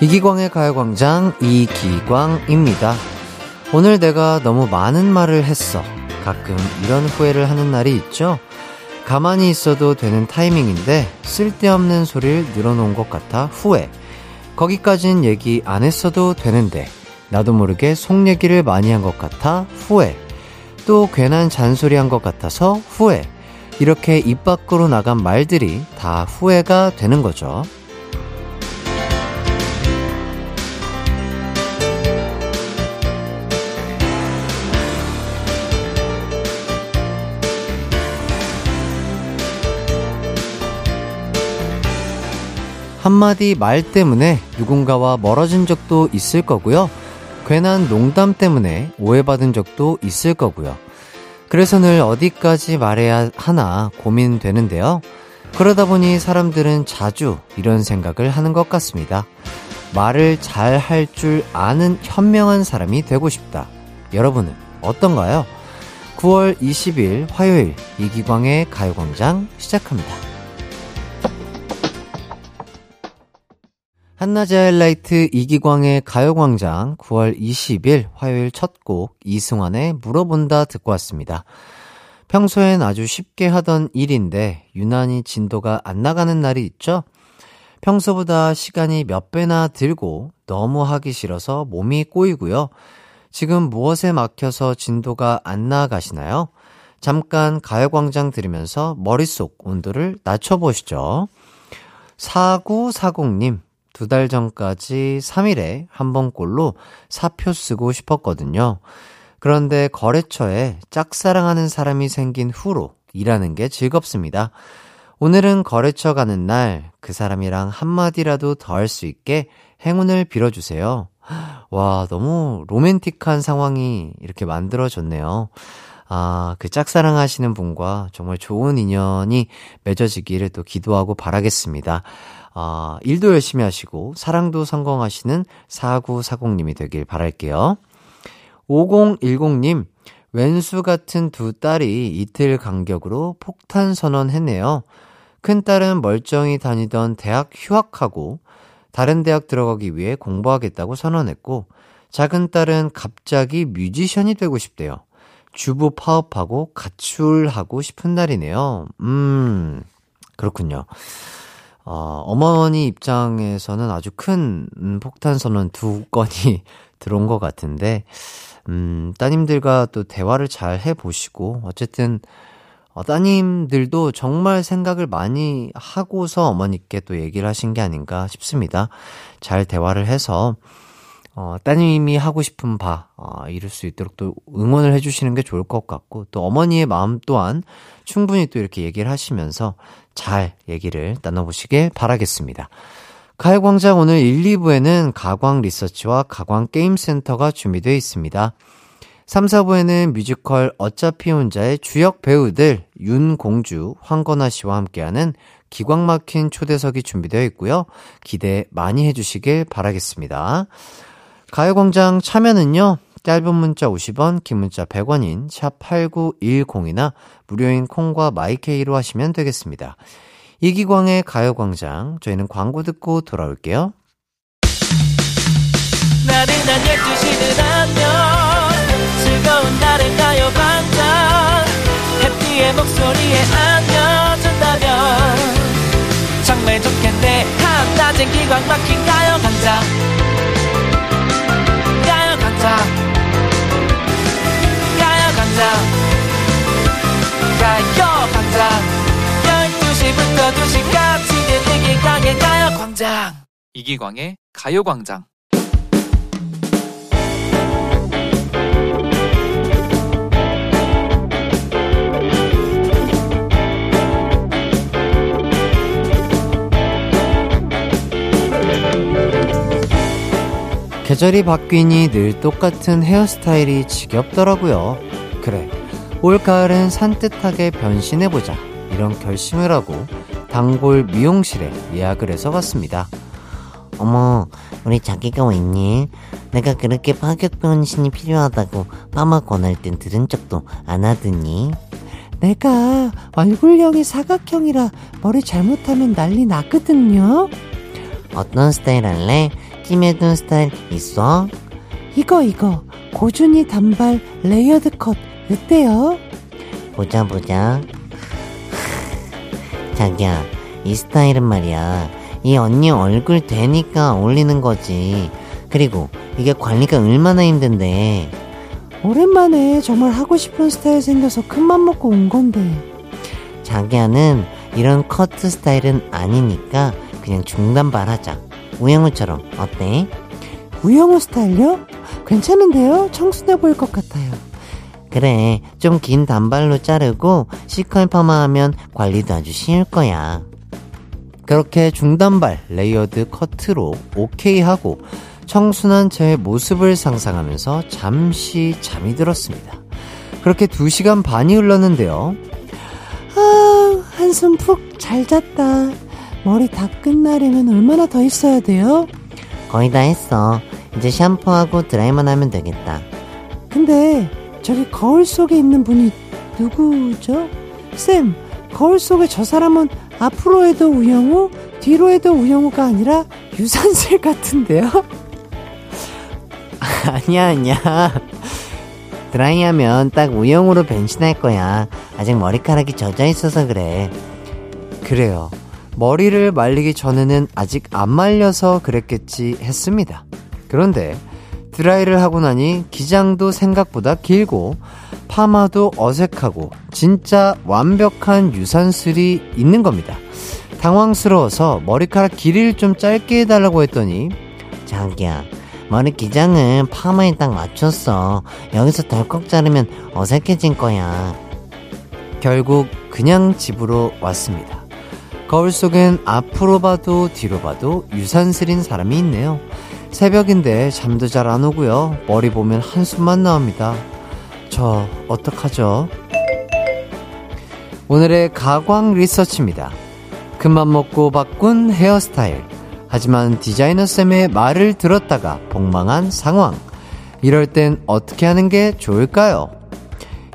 이기광의 가요광장 이기광입니다. 오늘 내가 너무 많은 말을 했어. 가끔 이런 후회를 하는 날이 있죠? 가만히 있어도 되는 타이밍인데 쓸데없는 소리를 늘어놓은 것 같아 후회. 거기까진 얘기 안 했어도 되는데 나도 모르게 속 얘기를 많이 한 것 같아 후회. 또 괜한 잔소리 한 것 같아서 후회. 이렇게 입 밖으로 나간 말들이 다 후회가 되는 거죠. 한마디 말 때문에 누군가와 멀어진 적도 있을 거고요. 괜한 농담 때문에 오해받은 적도 있을 거고요. 그래서 늘 어디까지 말해야 하나 고민되는데요. 그러다 보니 사람들은 자주 이런 생각을 하는 것 같습니다. 말을 잘 할 줄 아는 현명한 사람이 되고 싶다. 여러분은 어떤가요? 9월 20일 화요일 이기광의 가요광장 시작합니다. 한낮의 하이라이트 이기광의 가요광장 9월 20일 화요일 첫 곡 이승환의 물어본다 듣고 왔습니다. 평소엔 아주 쉽게 하던 일인데 유난히 진도가 안 나가는 날이 있죠? 평소보다 시간이 몇 배나 들고 너무 하기 싫어서 몸이 꼬이고요. 지금 무엇에 막혀서 진도가 안 나가시나요? 잠깐 가요광장 들으면서 머릿속 온도를 낮춰보시죠. 4940님, 두 달 전까지 3일에 한 번꼴로 사표 쓰고 싶었거든요. 그런데 거래처에 짝사랑하는 사람이 생긴 후로 일하는 게 즐겁습니다. 오늘은 거래처 가는 날 그 사람이랑 한마디라도 더 할 수 있게 행운을 빌어주세요. 와, 너무 로맨틱한 상황이 이렇게 만들어졌네요. 아, 그 짝사랑 하시는 분과 정말 좋은 인연이 맺어지기를 또 기도하고 바라겠습니다. 아, 일도 열심히 하시고 사랑도 성공하시는 4940님이 되길 바랄게요. 5010님, 왼수 같은 두 딸이 이틀 간격으로 폭탄 선언했네요. 큰딸은 멀쩡히 다니던 대학 휴학하고 다른 대학 들어가기 위해 공부하겠다고 선언했고 작은 딸은 갑자기 뮤지션이 되고 싶대요. 주부 파업하고 가출하고 싶은 날이네요. 음, 그렇군요. 어, 어머니 입장에서는 아주 큰 음, 폭탄 선언 두 건이 들어온 것 같은데, 음, 따님들과 또 대화를 잘 해보시고, 어쨌든, 어, 따님들도 정말 생각을 많이 하고서 어머니께 또 얘기를 하신 게 아닌가 싶습니다. 잘 대화를 해서, 어, 따님이 하고 싶은 바, 어, 이룰 수 있도록 또 응원을 해주시는 게 좋을 것 같고, 또 어머니의 마음 또한 충분히 또 이렇게 얘기를 하시면서 잘 얘기를 나눠보시길 바라겠습니다. 가요광장 오늘 1, 2부에는 가광 리서치와 가광 게임센터가 준비되어 있습니다. 3, 4부에는 뮤지컬 어차피 혼자의 주역 배우들 윤공주, 황건아 씨와 함께하는 기광 막힌 초대석이 준비되어 있고요. 기대 많이 해주시길 바라겠습니다. 가요광장 참여는요. 짧은 문자 50원, 긴 문자 100원인 샵8910이나 무료인 콩과 마이케이로 하시면 되겠습니다. 이기광의 가요광장, 저희는 광고 듣고 돌아올게요. 나른한 12시는 안녕 즐거운 날을 가요광장 해피의 목소리에 안겨준다면 정말 좋겠네 한낮엔 기광 막힌 가요광장 이기광의 가요광장 이기광의 가요광장 계절이 바뀌니 늘 똑같은 헤어스타일이 지겹더라고요. 그래, 올 가을은 산뜻하게 변신해보자. 이런 결심을 하고 단골 미용실에 예약을 해서 갔습니다. 어머, 우리 자기가 왜니? 내가 그렇게 파격 변신이 필요하다고 파마 권할 땐 들은 적도 안 하더니. 내가 얼굴형이 사각형이라 머리 잘못하면 난리 났거든요. 어떤 스타일 할래? 찜해둔 스타일 있어? 이거 이거 고준희 단발 layered cut 어때요? 보자 보자 자기야. 이 스타일은 말이야. 이 언니 얼굴 되니까 어울리는 거지. 그리고 이게 관리가 얼마나 힘든데. 오랜만에 정말 하고 싶은 스타일 생겨서 큰맘 먹고 온 건데. 자기야는 이런 커트 스타일은 아니니까 그냥 중단발 하자. 우영우처럼. 어때? 우영우 스타일요? 괜찮은데요? 청순해 보일 것 같아요 그래 좀 긴 단발로 자르고 C컬 파마하면 관리도 아주 쉬울 거야 그렇게 중단발 layered 커트로 오케이 하고 청순한 제 모습을 상상하면서 잠시 잠이 들었습니다. 그렇게 2시간 반이 흘렀는데요. 아 한숨 푹 잘 잤다 머리 다 끝나려면 얼마나 더 있어야 돼요? 거의 다 했어 이제 샴푸하고 드라이만 하면 되겠다 근데 저기 거울 속에 있는 분이 누구죠? 쌤, 거울 속에 저 사람은 앞으로 해도 우영우, 뒤로 해도 우영우가 아니라 유산슬 같은데요? 아니야 아니야 드라이하면 딱 우영으로 변신할 거야 아직 머리카락이 젖어 있어서 그래 그래요. 머리를 말리기 전에는 아직 안 말려서 그랬겠지 했습니다. 그런데 드라이를 하고 나니 기장도 생각보다 길고 파마도 어색하고 진짜 완벽한 유산슬이 있는 겁니다. 당황스러워서 머리카락 길이를 좀 짧게 해달라고 했더니 자기야 머리 기장은 파마에 딱 맞췄어 여기서 덜컥 자르면 어색해진 거야 결국 그냥 집으로 왔습니다. 거울 속엔 앞으로 봐도 뒤로 봐도 유산슬인 사람이 있네요. 새벽인데 잠도 잘 안 오고요. 머리 보면 한숨만 나옵니다. 저 어떡하죠? 오늘의 가광 리서치입니다. 큰맘 먹고 바꾼 헤어스타일. 하지만 디자이너 쌤의 말을 들었다가 폭망한 상황. 이럴 땐 어떻게 하는 게 좋을까요?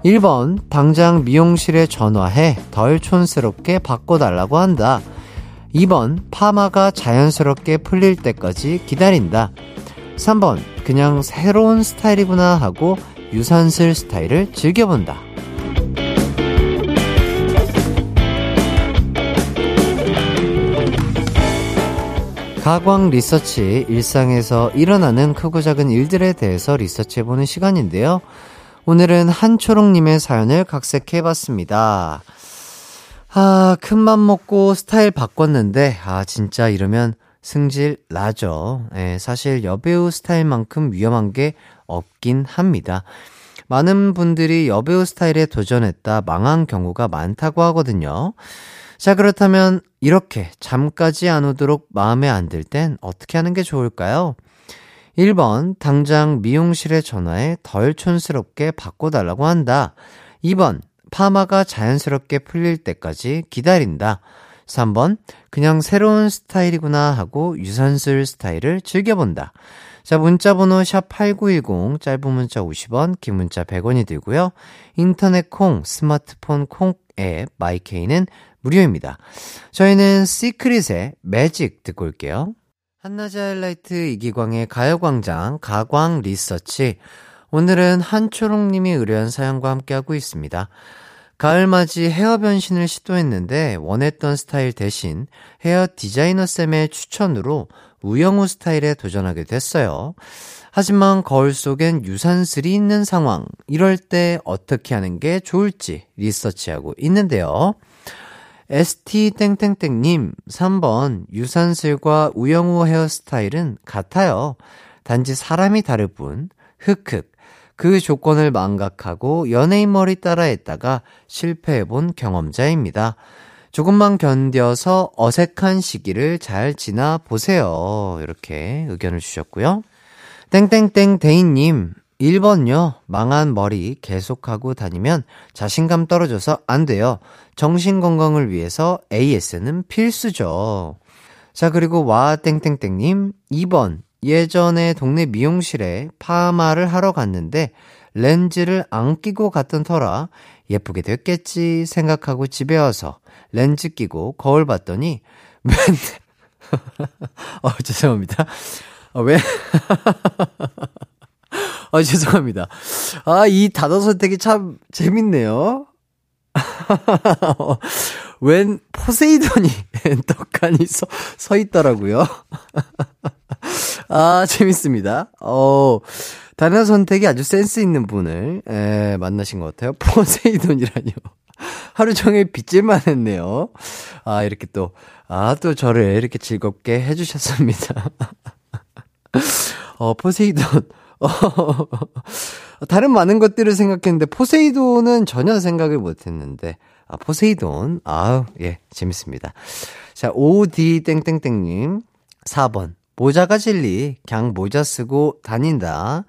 1번, 당장 미용실에 전화해 덜 촌스럽게 바꿔달라고 한다. 2번, 파마가 자연스럽게 풀릴 때까지 기다린다. 3번, 그냥 새로운 스타일이구나 하고 유산슬 스타일을 즐겨본다. 가광 리서치, 일상에서 일어나는 크고 작은 일들에 대해서 리서치해보는 시간인데요. 오늘은 한초롱님의 사연을 각색해봤습니다. 아, 큰맘 먹고 스타일 바꿨는데, 아, 진짜 이러면 승질 나죠. 예, 사실 여배우 스타일만큼 위험한 게 없긴 합니다. 많은 분들이 여배우 스타일에 도전했다 망한 경우가 많다고 하거든요. 자, 그렇다면 이렇게 잠까지 안 오도록 마음에 안 들 땐 어떻게 하는 게 좋을까요? 1번, 당장 미용실에 전화해 덜 촌스럽게 바꿔달라고 한다. 2번, 파마가 자연스럽게 풀릴 때까지 기다린다. 3번, 그냥 새로운 스타일이구나 하고 유산슬 스타일을 즐겨본다. 자, 문자번호 샵8910, 짧은 문자 50원, 긴 문자 100원이 들고요. 인터넷 콩, 스마트폰 콩 앱, 마이케이는 무료입니다. 저희는 시크릿의 매직 듣고 올게요. 한낮의 하이라이트 이기광의 가요광장 가광 리서치. 오늘은 한초롱님이 의뢰한 사연과 함께하고 있습니다. 가을맞이 헤어 변신을 시도했는데 원했던 스타일 대신 헤어 디자이너 쌤의 추천으로 우영우 스타일에 도전하게 됐어요. 하지만 거울 속엔 유산슬이 있는 상황. 이럴 때 어떻게 하는 게 좋을지 리서치하고 있는데요. ST땡땡땡님, 3번, 유산슬과 우영우 헤어스타일은 같아요. 단지 사람이 다를 뿐, 흑흑. 그 조건을 망각하고 연예인 머리 따라 했다가 실패해본 경험자입니다. 조금만 견뎌서 어색한 시기를 잘 지나 보세요. 이렇게 의견을 주셨고요. 땡땡땡 대인님, 1번요. 망한 머리 계속하고 다니면 자신감 떨어져서 안 돼요. 정신 건강을 위해서 AS는 필수죠. 자, 그리고 와 땡땡땡님 2번. 예전에 동네 미용실에 파마를 하러 갔는데 렌즈를 안 끼고 갔던 터라 예쁘게 됐겠지 생각하고 집에 와서 렌즈 끼고 거울 봤더니 맨 어, 죄송합니다. 아, 왜? 아, 죄송합니다. 아, 이 단어 선택이 참 재밌네요. 웬 포세이돈이 떡하니 서, 서 있더라고요. 아, 재밌습니다. 어, 단어 선택이 아주 센스 있는 분을, 에, 만나신 것 같아요. 포세이돈이라뇨. 하루 종일 빗질만 했네요. 아, 이렇게 또, 아, 또 저를 이렇게 즐겁게 해주셨습니다. 어, 포세이돈. 어, 다른 많은 것들을 생각했는데, 포세이돈은 전혀 생각을 못 했는데, 아, 포세이돈. 아우, 예, 재밌습니다. 자, OD 땡땡땡님. 4번. 모자가 진리. 그냥 모자 쓰고 다닌다.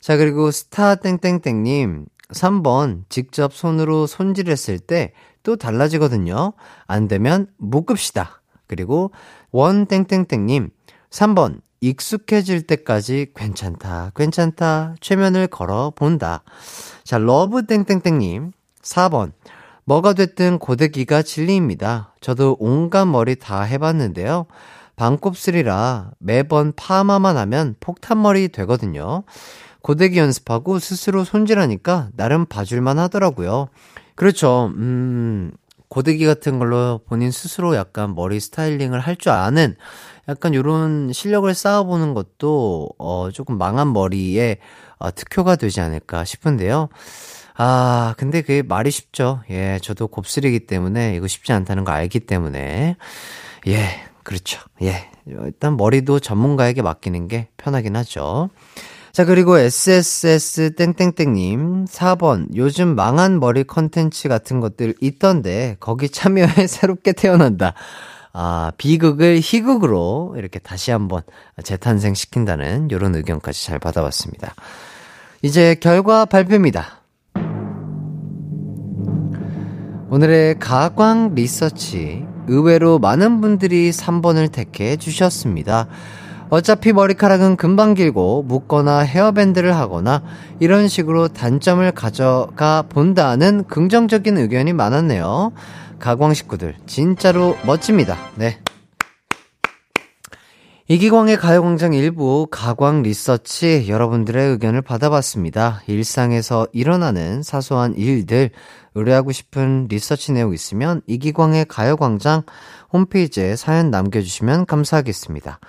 자, 그리고 스타 땡땡땡님. 3번. 직접 손으로 손질했을 때 또 달라지거든요. 안 되면 묶읍시다. 그리고 원 땡땡땡님. 3번. 익숙해질 때까지 괜찮다, 괜찮다, 최면을 걸어 본다. 자, 러브 땡땡땡님. 4번. 뭐가 됐든 고데기가 진리입니다. 저도 온갖 머리 다 해봤는데요. 반곱슬이라 매번 파마만 하면 폭탄머리 되거든요. 고데기 연습하고 스스로 손질하니까 나름 봐줄만 하더라고요. 그렇죠. 음, 고데기 같은 걸로 본인 스스로 약간 머리 스타일링을 할 줄 아는 약간 요런 실력을 쌓아보는 것도, 어, 조금 망한 머리에 어, 특효가 되지 않을까 싶은데요. 아, 근데 그게 말이 쉽죠. 예, 저도 곱슬이기 때문에 이거 쉽지 않다는 거 알기 때문에. 예, 그렇죠. 예. 일단 머리도 전문가에게 맡기는 게 편하긴 하죠. 자, 그리고 SSS 땡땡땡님 4번 요즘 망한 머리 컨텐츠 같은 것들 있던데 거기 참여해 새롭게 태어난다. 아, 비극을 희극으로 이렇게 다시 한번 재탄생시킨다는 이런 의견까지 잘 받아봤습니다. 이제 결과 발표입니다. 오늘의 가광 리서치. 의외로 많은 분들이 3번을 택해 주셨습니다. 어차피 머리카락은 금방 길고 묶거나 헤어밴드를 하거나 이런 식으로 단점을 가져가 본다는 긍정적인 의견이 많았네요. 가광 식구들, 진짜로 멋집니다. 네. 이기광의 가요광장 일부 가광 리서치 여러분들의 의견을 받아봤습니다. 일상에서 일어나는 사소한 일들, 의뢰하고 싶은 리서치 내용 있으면 이기광의 가요광장 홈페이지에 사연 남겨주시면 감사하겠습니다.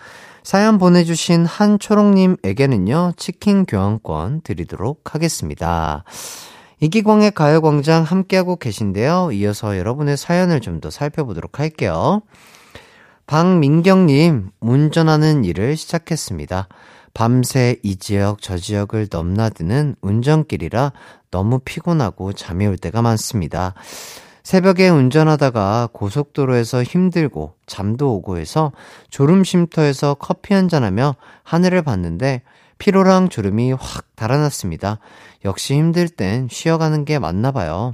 사연 보내주신 한초롱님에게는요, 치킨 교환권 드리도록 하겠습니다. 이기광의 가요광장 함께하고 계신데요. 이어서 여러분의 사연을 좀 더 살펴보도록 할게요. 박민경님, 운전하는 일을 시작했습니다. 밤새 이 지역 저 지역을 넘나드는 운전길이라 너무 피곤하고 잠이 올 때가 많습니다. 새벽에 운전하다가 고속도로에서 힘들고 잠도 오고 해서 졸음 쉼터에서 커피 한잔하며 하늘을 봤는데 피로랑 졸음이 확 달아났습니다. 역시 힘들 땐 쉬어가는 게 맞나 봐요.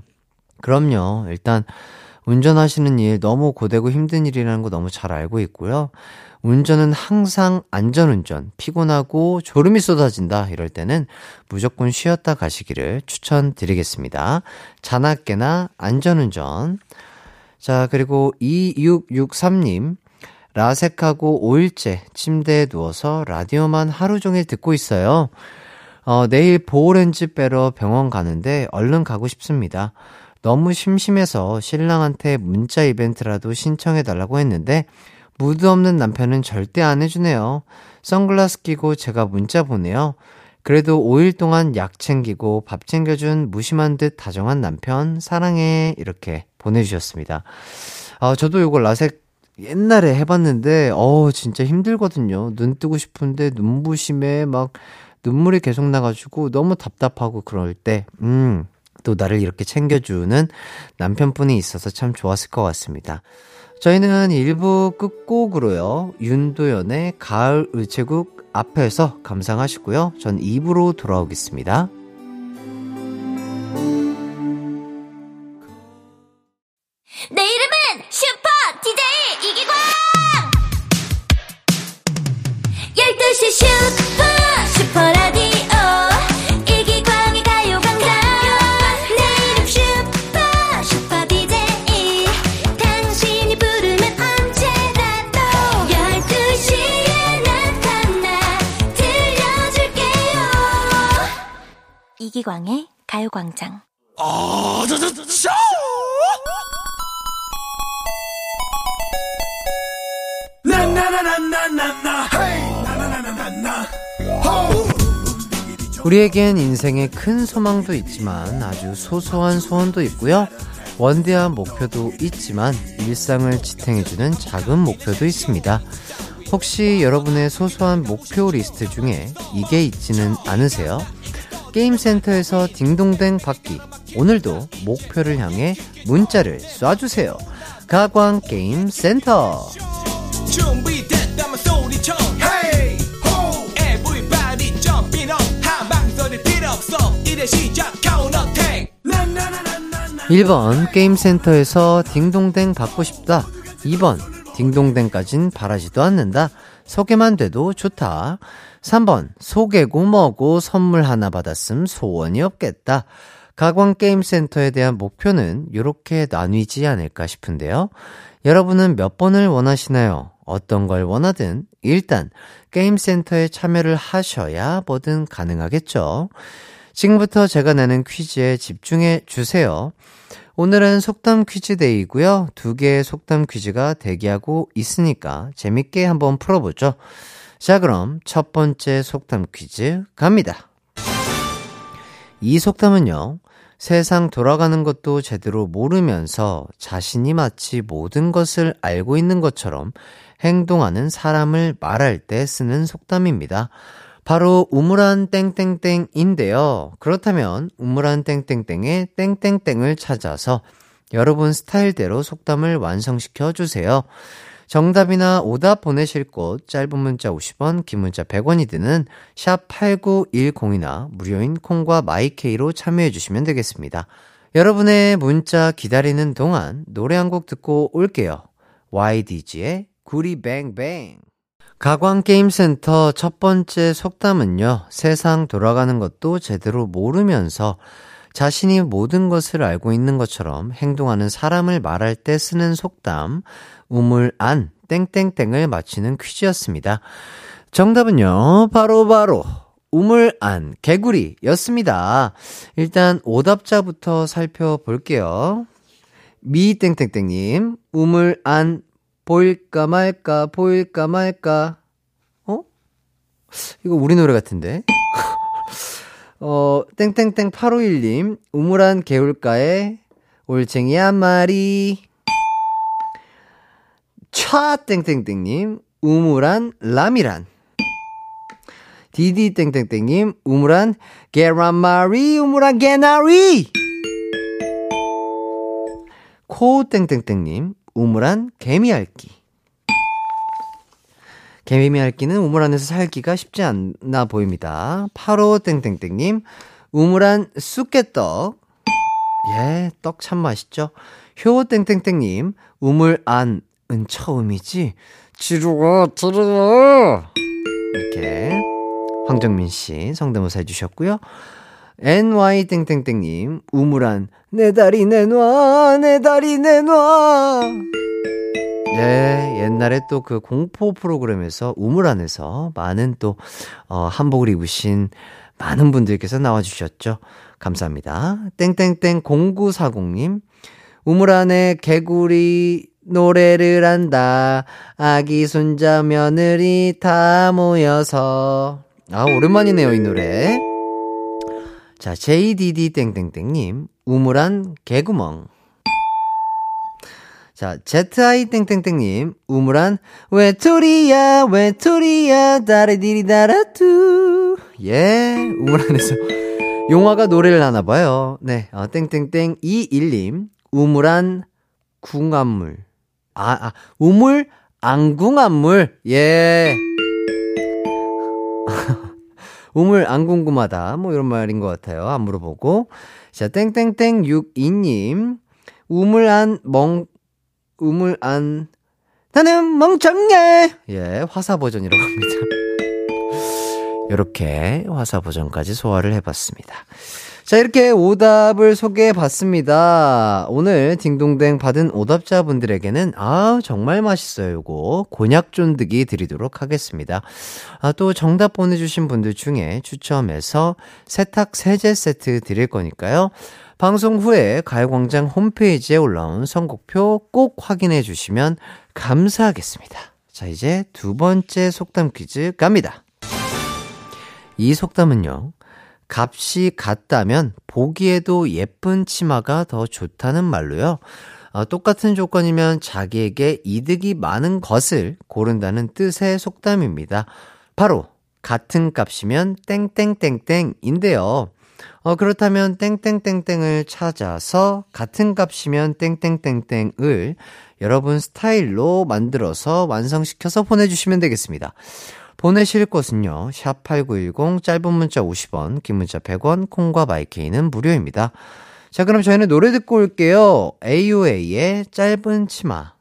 그럼요. 일단 운전하시는 일 너무 고되고 힘든 일이라는 거 너무 잘 알고 있고요. 운전은 항상 안전운전, 피곤하고 졸음이 쏟아진다 이럴 때는 무조건 쉬었다 가시기를 추천드리겠습니다. 자나깨나 안전운전. 자, 그리고 2663님. 라섹하고 5일째 침대에 누워서 라디오만 하루 종일 듣고 있어요. 어, 내일 보호렌즈 빼러 병원 가는데 얼른 가고 싶습니다. 너무 심심해서 신랑한테 문자 이벤트라도 신청해달라고 했는데, 무드 없는 남편은 절대 안 해주네요. 선글라스 끼고 제가 문자 보내요. 그래도 5일 동안 약 챙기고 밥 챙겨준 무심한 듯 다정한 남편, 사랑해. 이렇게 보내주셨습니다. 아, 저도 이거 라섹 옛날에 해봤는데, 어 진짜 힘들거든요. 눈 뜨고 싶은데 눈부심에 막 눈물이 계속 나가지고 너무 답답하고 그럴 때, 음, 또 나를 이렇게 챙겨주는 남편분이 있어서 참 좋았을 것 같습니다. 저희는 1부 끝곡으로요, 윤도현의 가을 의체국 앞에서 감상하시고요. 전 2부로 돌아오겠습니다. 내 이름은 슈퍼 DJ 이기광! 12시 슈퍼 이기광의 가요광장. 우리에겐 인생에 큰 소망도 있지만 아주 소소한 소원도 있고요. 원대한 목표도 있지만 일상을 지탱해주는 작은 목표도 있습니다. 혹시 여러분의 소소한 목표 리스트 중에 이게 있지는 않으세요? 게임센터에서 딩동댕 받기. 오늘도 목표를 향해 문자를 쏴주세요. 가광 게임센터. 준비됐다면 소리쳐 Hey ho Everybody jumping up 함부로 설 필요 없어 이제 시작 counterattack 1번 게임센터에서 딩동댕 받고 싶다. 2번 딩동댕까진 바라지도 않는다. 소개만 돼도 좋다. 3번 소개고 뭐고 선물 하나 받았음 소원이 없겠다. 가광게임센터에 대한 목표는 이렇게 나뉘지 않을까 싶은데요. 여러분은 몇 번을 원하시나요? 어떤 걸 원하든 일단 게임센터에 참여를 하셔야 뭐든 가능하겠죠. 지금부터 제가 내는 퀴즈에 집중해 주세요. 오늘은 속담 퀴즈 데이고요. 두 개의 속담 퀴즈가 대기하고 있으니까 재밌게 한번 풀어보죠. 자, 그럼 첫 번째 속담 퀴즈 갑니다. 이 속담은요, 세상 돌아가는 것도 제대로 모르면서 자신이 마치 모든 것을 알고 있는 것처럼 행동하는 사람을 말할 때 쓰는 속담입니다. 바로 우물안 땡땡땡인데요. 그렇다면 우물안 땡땡땡의 땡땡땡을 찾아서 여러분 스타일대로 속담을 완성시켜 주세요. 정답이나 오답 보내실 곳 짧은 문자 50원, 긴 문자 100원이 드는 샵 8910이나 무료인 콩과 마이케이로 참여해 주시면 되겠습니다. 여러분의 문자 기다리는 동안 노래 한 곡 듣고 올게요. YDG의 구리뱅뱅. 가광게임센터 첫 번째 속담은요, 세상 돌아가는 것도 제대로 모르면서 자신이 모든 것을 알고 있는 것처럼 행동하는 사람을 말할 때 쓰는 속담, 우물 안, 땡땡땡을 맞히는 퀴즈였습니다. 정답은요, 바로 바로, 우물 안, 개구리였습니다. 일단 오답자부터 살펴볼게요. 미 땡땡땡님, 우물 안, 보일까 말까, 보일까 말까. 어? 이거 우리 노래 같은데? 어, 땡땡땡 851님, 우물한 개울가에 올챙이 한 마리. 촤 땡땡땡님, 우물한 라미란. 디디 땡땡땡님, 우물한 게란마리, 우물한 개나리. 코 땡땡땡님, 우물한 개미알기. 개미알기는 우물 안에서 살기가 쉽지 않나 보입니다. 8호 땡땡땡님, 우물한 쑥개떡. 예, 떡 참 맛있죠? 효 땡땡땡님, 우물 안 은 처음이지? 지루워, 지루워! 이렇게 황정민 씨 성대모사 해주셨고요. NY 땡땡땡님, 우물안, 내 다리 내놔, 내 다리 내놔. 예, 옛날에 또 그 공포 프로그램에서 우물안에서 많은 또, 어, 한복을 입으신 많은 분들께서 나와주셨죠. 감사합니다. 땡땡땡 0940님, 우물안에 개구리 노래를 한다. 아기 손자 며느리 다 모여서. 아, 오랜만이네요, 이 노래. 자, JDD 땡땡땡님, 우물한 개구멍. 자, ZI 땡땡땡님, 우물한 외톨이야, 외톨이야, 다리디리다라뚜. 예, 우물안에서 용화가 노래를 하나 봐요. 네, 어, 땡땡땡 21님, 우물한 궁합물. 아, 아, 우물 안궁합물. 예. 우물 안 궁금하다. 뭐 이런 말인 것 같아요. 안 물어보고. 자, 땡땡땡 62님. 우물 안 멍, 우물 안, 나는 멍청해! 예, 화사 버전이라고 합니다. 이렇게 화사 버전까지 소화를 해봤습니다. 자, 이렇게 오답을 소개해 봤습니다. 오늘 딩동댕 받은 오답자분들에게는, 아, 정말 맛있어요. 요거. 곤약 쫀득이 드리도록 하겠습니다. 아, 또 정답 보내주신 분들 중에 추첨해서 세탁 세제 세트 드릴 거니까요. 방송 후에 가요광장 홈페이지에 올라온 선곡표 꼭 확인해 주시면 감사하겠습니다. 자, 이제 두 번째 속담 퀴즈 갑니다. 이 속담은요. 값이 같다면 보기에도 예쁜 치마가 더 좋다는 말로요. 어, 똑같은 조건이면 자기에게 이득이 많은 것을 고른다는 뜻의 속담입니다. 바로 같은 값이면 땡땡땡땡인데요. 어, 그렇다면 땡땡땡땡을 찾아서 같은 값이면 땡땡땡땡을 여러분 스타일로 만들어서 완성시켜서 보내주시면 되겠습니다. 보내실 곳은요, 샵 8910, 짧은 문자 50원, 긴 문자 100원, 콩과 마이케이는 무료입니다. 자, 그럼 저희는 노래 듣고 올게요. AOA의 짧은 치마.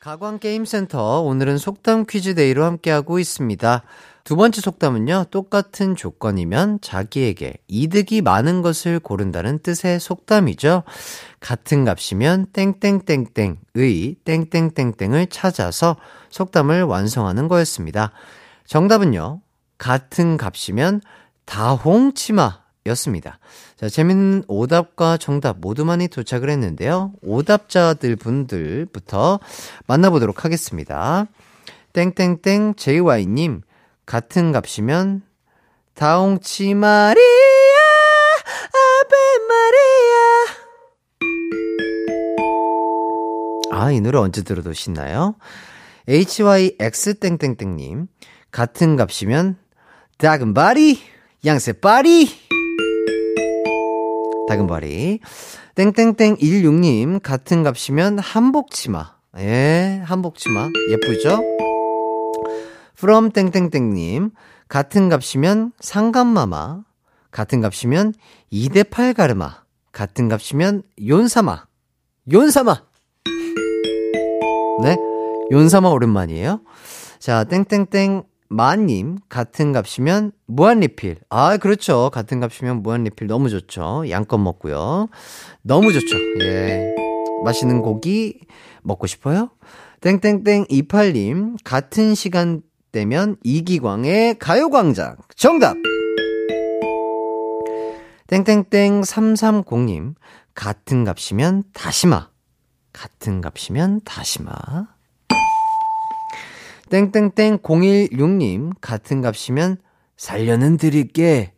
가광게임센터, 오늘은 속담 퀴즈 데이로 함께하고 있습니다. 두 번째 속담은요, 똑같은 조건이면 자기에게 이득이 많은 것을 고른다는 뜻의 속담이죠. 같은 값이면 땡땡땡땡의 땡땡땡땡을 찾아서 속담을 완성하는 거였습니다. 정답은요, 같은 값이면 다홍치마 였습니다. 자, 재밌는 오답과 정답 모두 많이 도착을 했는데요. 오답자들 분들부터 만나보도록 하겠습니다. 땡땡땡 JY님, 같은 값이면 다홍치 마리아 아베 마리아 아, 이 노래 언제 들어도 신나요? HYX 땡땡땡님 같은 값이면 다금바리 양세 바리 다금바리 땡땡땡 16님 같은 값이면 한복 치마. 예 한복 치마. 예쁘죠? from 땡땡땡님 같은 값이면 상감마마. 같은 값이면 2대8 가르마. 같은 값이면 용사마 용사마 네? 용사마 오랜만이에요. 자 땡땡땡 마님 같은 값이면 무한 리필. 아 그렇죠. 같은 값이면 무한 리필 너무 좋죠. 양껏 먹고요. 너무 좋죠. 예. 맛있는 고기 먹고 싶어요? 땡땡땡 28님 같은 시간 되면 이기광의 가요광장. 정답! 땡땡땡 330님 같은 값이면 다시마. 같은 값이면 다시마 땡땡땡 016님 같은 값이면 살려는 드릴게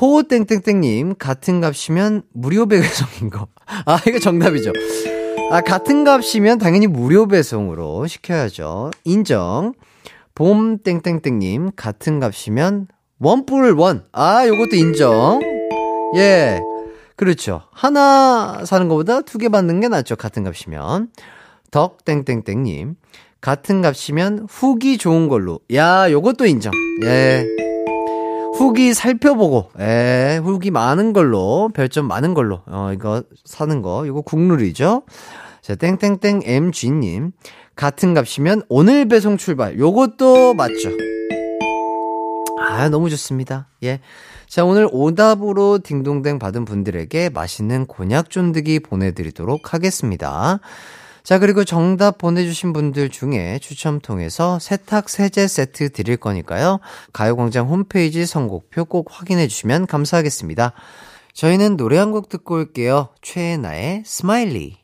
호땡땡땡님 같은 값이면 무료 배송인 거. 아 이거 정답이죠. 아, 같은 값이면 당연히 무료 배송으로 시켜야죠. 인정. 봄 땡땡땡님 같은 값이면 원뿔 원. 아, 요것도 인정. 예. 그렇죠. 하나 사는 것보다 두 개 받는 게 낫죠. 같은 값이면. 덕 땡땡땡님 같은 값이면 후기 좋은 걸로. 야, 요것도 인정. 예. 후기 살펴보고, 예, 후기 많은 걸로, 별점 많은 걸로, 어, 이거 사는 거, 이거 국룰이죠? 자, 땡땡땡 MG님. 같은 값이면 오늘 배송 출발. 요것도 맞죠? 아, 너무 좋습니다. 예. 자, 오늘 오답으로 딩동댕 받은 분들에게 맛있는 곤약 쫀득이 보내드리도록 하겠습니다. 자, 그리고 정답 보내주신 분들 중에 추첨 통해서 세탁 세제 세트 드릴 거니까요. 가요광장 홈페이지 선곡표 꼭 확인해 주시면 감사하겠습니다. 저희는 노래 한 곡 듣고 올게요. 최예나의 Smiley.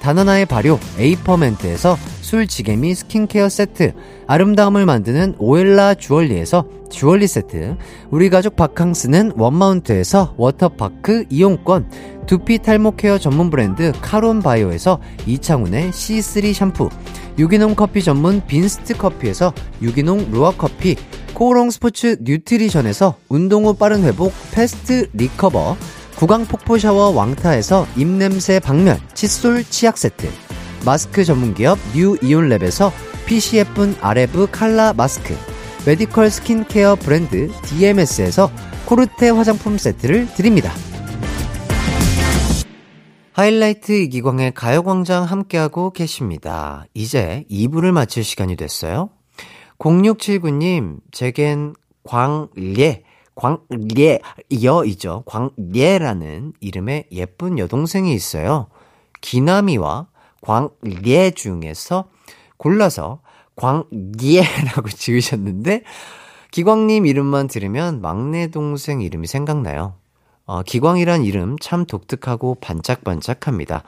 다나나의 발효 에이퍼멘트에서 술지개미 스킨케어 세트, 아름다움을 만드는 오엘라 주얼리에서 주얼리 세트, 우리 가족 바캉스는 원마운트에서 워터파크 이용권, 두피 탈모 케어 전문 브랜드 카론 바이오에서 이창훈의 C3 샴푸, 유기농 커피 전문 빈스트 커피에서 유기농 루아 커피, 코오롱 스포츠 뉴트리션에서 운동 후 빠른 회복 패스트 리커버, 구강 폭포 샤워 왕타에서 입냄새 박멸 칫솔 치약 세트, 마스크 전문기업 뉴 이온랩에서 예쁜 아레브 칼라 마스크, 메디컬 스킨케어 브랜드 DMS에서 코르테 화장품 세트를 드립니다. 하이라이트 이기광의 가요광장 함께하고 계십니다. 이제 2부를 마칠 시간이 됐어요. 0679님, 제겐 광례, 광례, 여이죠. 광례라는 이름의 예쁜 여동생이 있어요. 기남이와 광례 중에서 골라서 광례라고 지으셨는데, 기광님 이름만 들으면 막내 동생 이름이 생각나요. 어, 기광이란 이름 참 독특하고 반짝반짝합니다.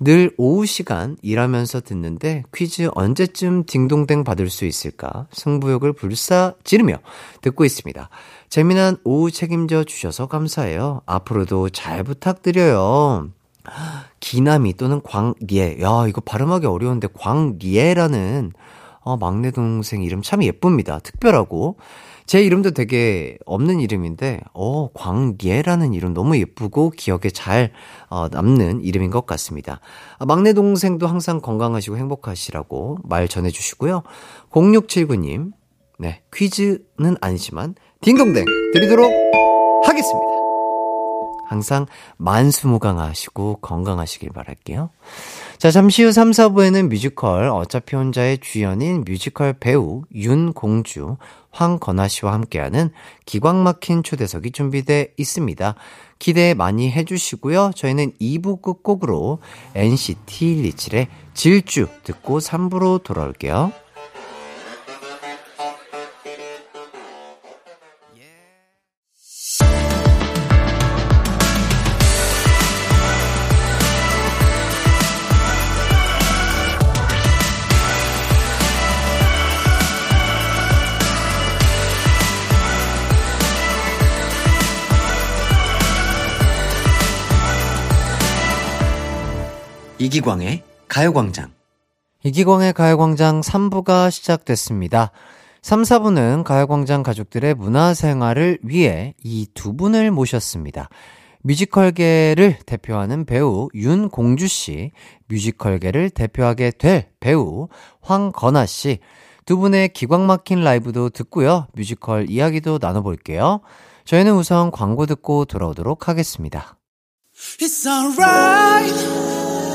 늘 오후 시간 일하면서 듣는데 퀴즈 언제쯤 딩동댕 받을 수 있을까 승부욕을 불사 지르며 듣고 있습니다. 재미난 오후 책임져 주셔서 감사해요. 앞으로도 잘 부탁드려요. 기남이 또는 광리에. 야, 이거 발음하기 어려운데 광리에라는 어, 막내 동생 이름 참 예쁩니다. 특별하고. 제 이름도 되게 없는 이름인데, 어, 광예라는 이름 너무 예쁘고 기억에 잘, 어, 남는 이름인 것 같습니다. 아, 막내 동생도 항상 건강하시고 행복하시라고 말 전해주시고요. 0679님, 네, 퀴즈는 아니지만, 딩동댕 드리도록 하겠습니다. 항상 만수무강하시고 건강하시길 바랄게요. 자, 잠시 후 3, 4부에는 뮤지컬 어차피 혼자의 주연인 뮤지컬 배우 윤공주, 황건아 씨와 함께하는 기광 막힌 초대석이 준비돼 있습니다. 기대 많이 해주시고요. 저희는 2부 끝곡으로 NCT 127의 질주 듣고 3부로 돌아올게요. 이기광의 가요광장. 이기광의 가요광장 3부가 시작됐습니다. 3, 4부는 가요광장 가족들의 문화생활을 위해 이 두 분을 모셨습니다. 뮤지컬계를 대표하는 배우 윤공주 씨, 뮤지컬계를 대표하게 될 배우 황건아 씨, 두 분의 기광 막힌 라이브도 듣고요. 뮤지컬 이야기도 나눠볼게요. 저희는 우선 광고 듣고 돌아오도록 하겠습니다.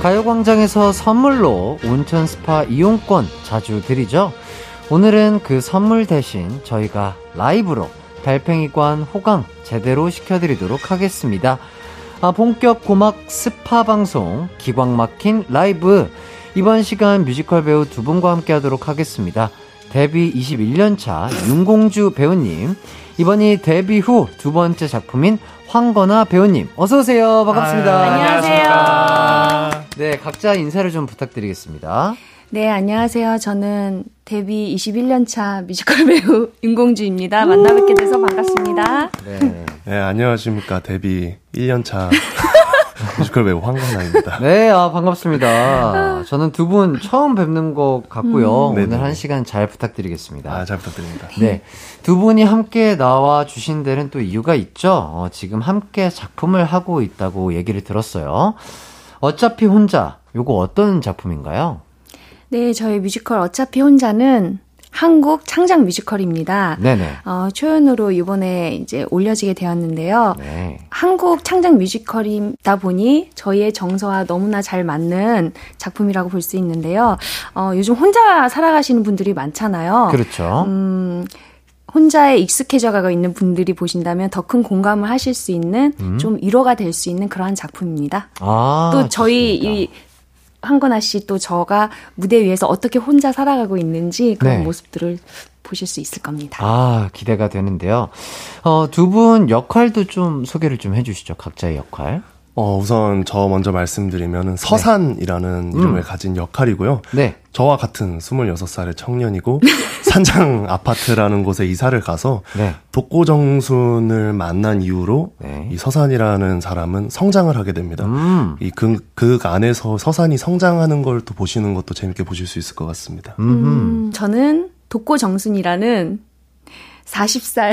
가요광장에서 선물로 온천 스파 이용권 자주 드리죠. 오늘은 그 선물 대신 저희가 라이브로 달팽이관 호강 제대로 시켜드리도록 하겠습니다. 아, 본격 고막 스파 방송 기광 막힌 라이브 이번 시간 뮤지컬 배우 두 분과 함께 하도록 하겠습니다. 데뷔 21년차 윤공주 배우님 이번이 데뷔 후 두 번째 작품인 황건아 배우님 어서 오세요 반갑습니다. 아유, 안녕하세요. 네 각자 인사를 좀 부탁드리겠습니다. 네, 안녕하세요. 저는 데뷔 21년차 뮤지컬 배우 윤공주입니다. 만나 뵙게 돼서 반갑습니다. 네. 네, 안녕하십니까. 데뷔 1년차 뮤지컬 배우 황건아입니다. 네, 아, 반갑습니다. 저는 두 분 처음 뵙는 것 같고요. 음. 오늘 네네. 한 시간 잘 부탁드리겠습니다. 아, 잘 부탁드립니다. 네. 두 분이 함께 나와 주신 데는 또 이유가 있죠. 어, 지금 함께 작품을 하고 있다고 얘기를 들었어요. 어차피 혼자, 요거 어떤 작품인가요? 네, 저희 뮤지컬 어차피 혼자는 한국 창작 뮤지컬입니다. 네네. 어, 초연으로 이번에 이제 올려지게 되었는데요. 네. 한국 창작 뮤지컬이다 보니 저희의 정서와 너무나 잘 맞는 작품이라고 볼 수 있는데요. 어, 요즘 혼자 살아가시는 분들이 많잖아요. 그렇죠. 음, 혼자에 익숙해져 가고 있는 분들이 보신다면 더 큰 공감을 하실 수 있는 음. 좀 위로가 될 수 있는 그러한 작품입니다. 아, 또 저희 좋습니다. 이 한건아 씨 또 저가 무대 위에서 어떻게 혼자 살아가고 있는지 그런 네. 모습들을 보실 수 있을 겁니다. 아, 기대가 되는데요. 어, 두 분 역할도 좀 소개를 좀 해주시죠. 각자의 역할. 어, 우선 저 먼저 말씀드리면 서산이라는 이름을 가진 역할이고요. 네. 저와 같은 26살의 청년이고 산장 아파트라는 곳에 이사를 가서 네. 독고정순을 만난 이후로 네. 이 서산이라는 사람은 성장을 하게 됩니다. 음. 이극 극 안에서 서산이 성장하는 걸 또 보시는 것도 재밌게 보실 수 있을 것 같습니다. 음. 음, 저는 독고정순이라는 40살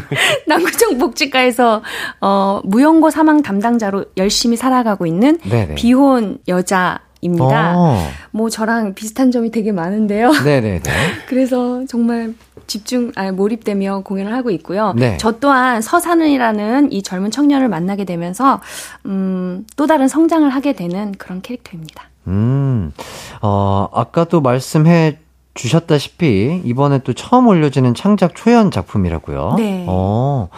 남구청 복지과에서 어, 무용고 사망 담당자로 열심히 살아가고 있는 네네. 비혼 여자 입니다. 어. 뭐 저랑 비슷한 점이 되게 많은데요. 네네네. 그래서 정말 집중, 아, 몰입되며 공연을 하고 있고요. 네. 저 또한 서산이라는 이 젊은 청년을 만나게 되면서, 음, 또 다른 성장을 하게 되는 그런 캐릭터입니다. 음, 어, 아까 또 말씀해 주셨다시피, 이번에 또 처음 올려지는 창작 초연 작품이라고요. 네. 어,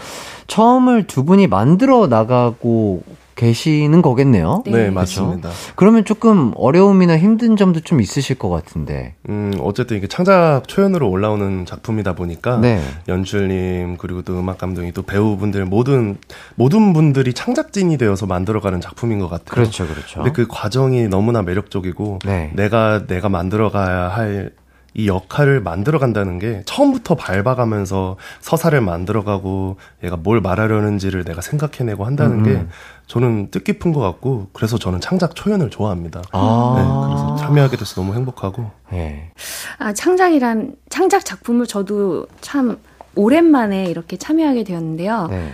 처음을 두 분이 만들어 나가고 계시는 거겠네요. 네. 네, 맞습니다. 그러면 조금 어려움이나 힘든 점도 좀 있으실 것 같은데. 음, 어쨌든 이게 창작 초연으로 올라오는 작품이다 보니까 네. 연출님 그리고 또 음악 감독이 또 배우분들 모든 모든 분들이 창작진이 되어서 만들어가는 작품인 것 같아요. 그렇죠, 그렇죠. 근데 그 과정이 너무나 매력적이고 네. 내가 내가 만들어가야 할 이 역할을 만들어 간다는 게 처음부터 밟아가면서 서사를 만들어가고 얘가 뭘 말하려는지를 내가 생각해내고 한다는 음. 게 저는 뜻깊은 것 같고 그래서 저는 창작 초연을 좋아합니다. 아. 네, 그래서 참여하게 돼서 너무 행복하고 네. 아, 창작이란, 창작 작품을 저도 참 오랜만에 이렇게 참여하게 되었는데요. 네.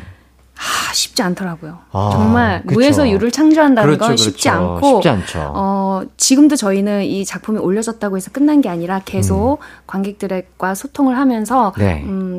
아, 쉽지 않더라고요. 아, 정말 그쵸. 무에서 유를 창조한다는 그렇죠, 건 쉽지 그렇죠. 않고 쉽지. 어, 지금도 저희는 이 작품이 올려졌다고 해서 끝난 게 아니라 계속 음. 관객들과 소통을 하면서 네. 음,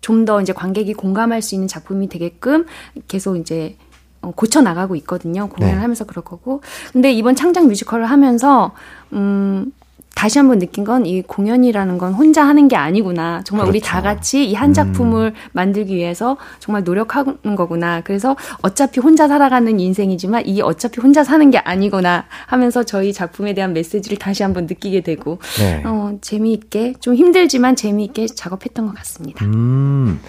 좀 더 이제 관객이 공감할 수 있는 작품이 되게끔 계속 이제 어, 고쳐 나가고 있거든요. 공연을 네. 하면서 그럴 거고. 근데 이번 창작 뮤지컬을 하면서 음 다시 한번 느낀 건 이 공연이라는 건 혼자 하는 게 아니구나. 정말 우리 그렇죠. 다 같이 이 한 작품을 만들기 위해서 정말 노력하는 거구나. 그래서 어차피 혼자 살아가는 인생이지만 이 어차피 혼자 사는 게 아니구나 하면서 저희 작품에 대한 메시지를 다시 한번 느끼게 되고 네. 어, 재미있게 좀 힘들지만 재미있게 작업했던 것 같습니다. 음,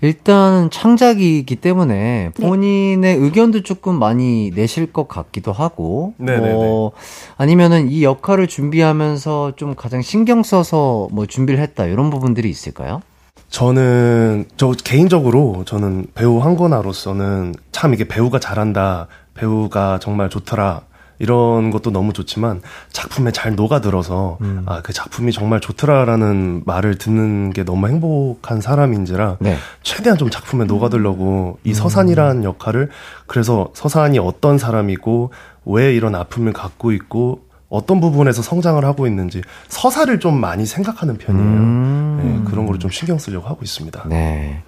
일단 창작이기 때문에 네. 본인의 의견도 조금 많이 내실 것 같기도 하고, 네네네. 뭐, 아니면은 이 역할을 준비하면서 좀 가장 신경 써서 뭐 준비를 했다, 이런 부분들이 있을까요? 저는 저 개인적으로 저는 배우 한건아로서는 참 이게 배우가 잘한다, 배우가 정말 좋더라. 이런 것도 너무 좋지만 작품에 잘 녹아들어서 음. 아그 작품이 정말 좋더라라는 말을 듣는 게 너무 행복한 사람인지라 네. 최대한 좀 작품에 녹아들려고 이 서산이라는 역할을 그래서 서산이 어떤 사람이고 왜 이런 아픔을 갖고 있고 어떤 부분에서 성장을 하고 있는지 서사를 좀 많이 생각하는 편이에요. 음. 네, 그런 거를 좀 신경 쓰려고 하고 있습니다. 네.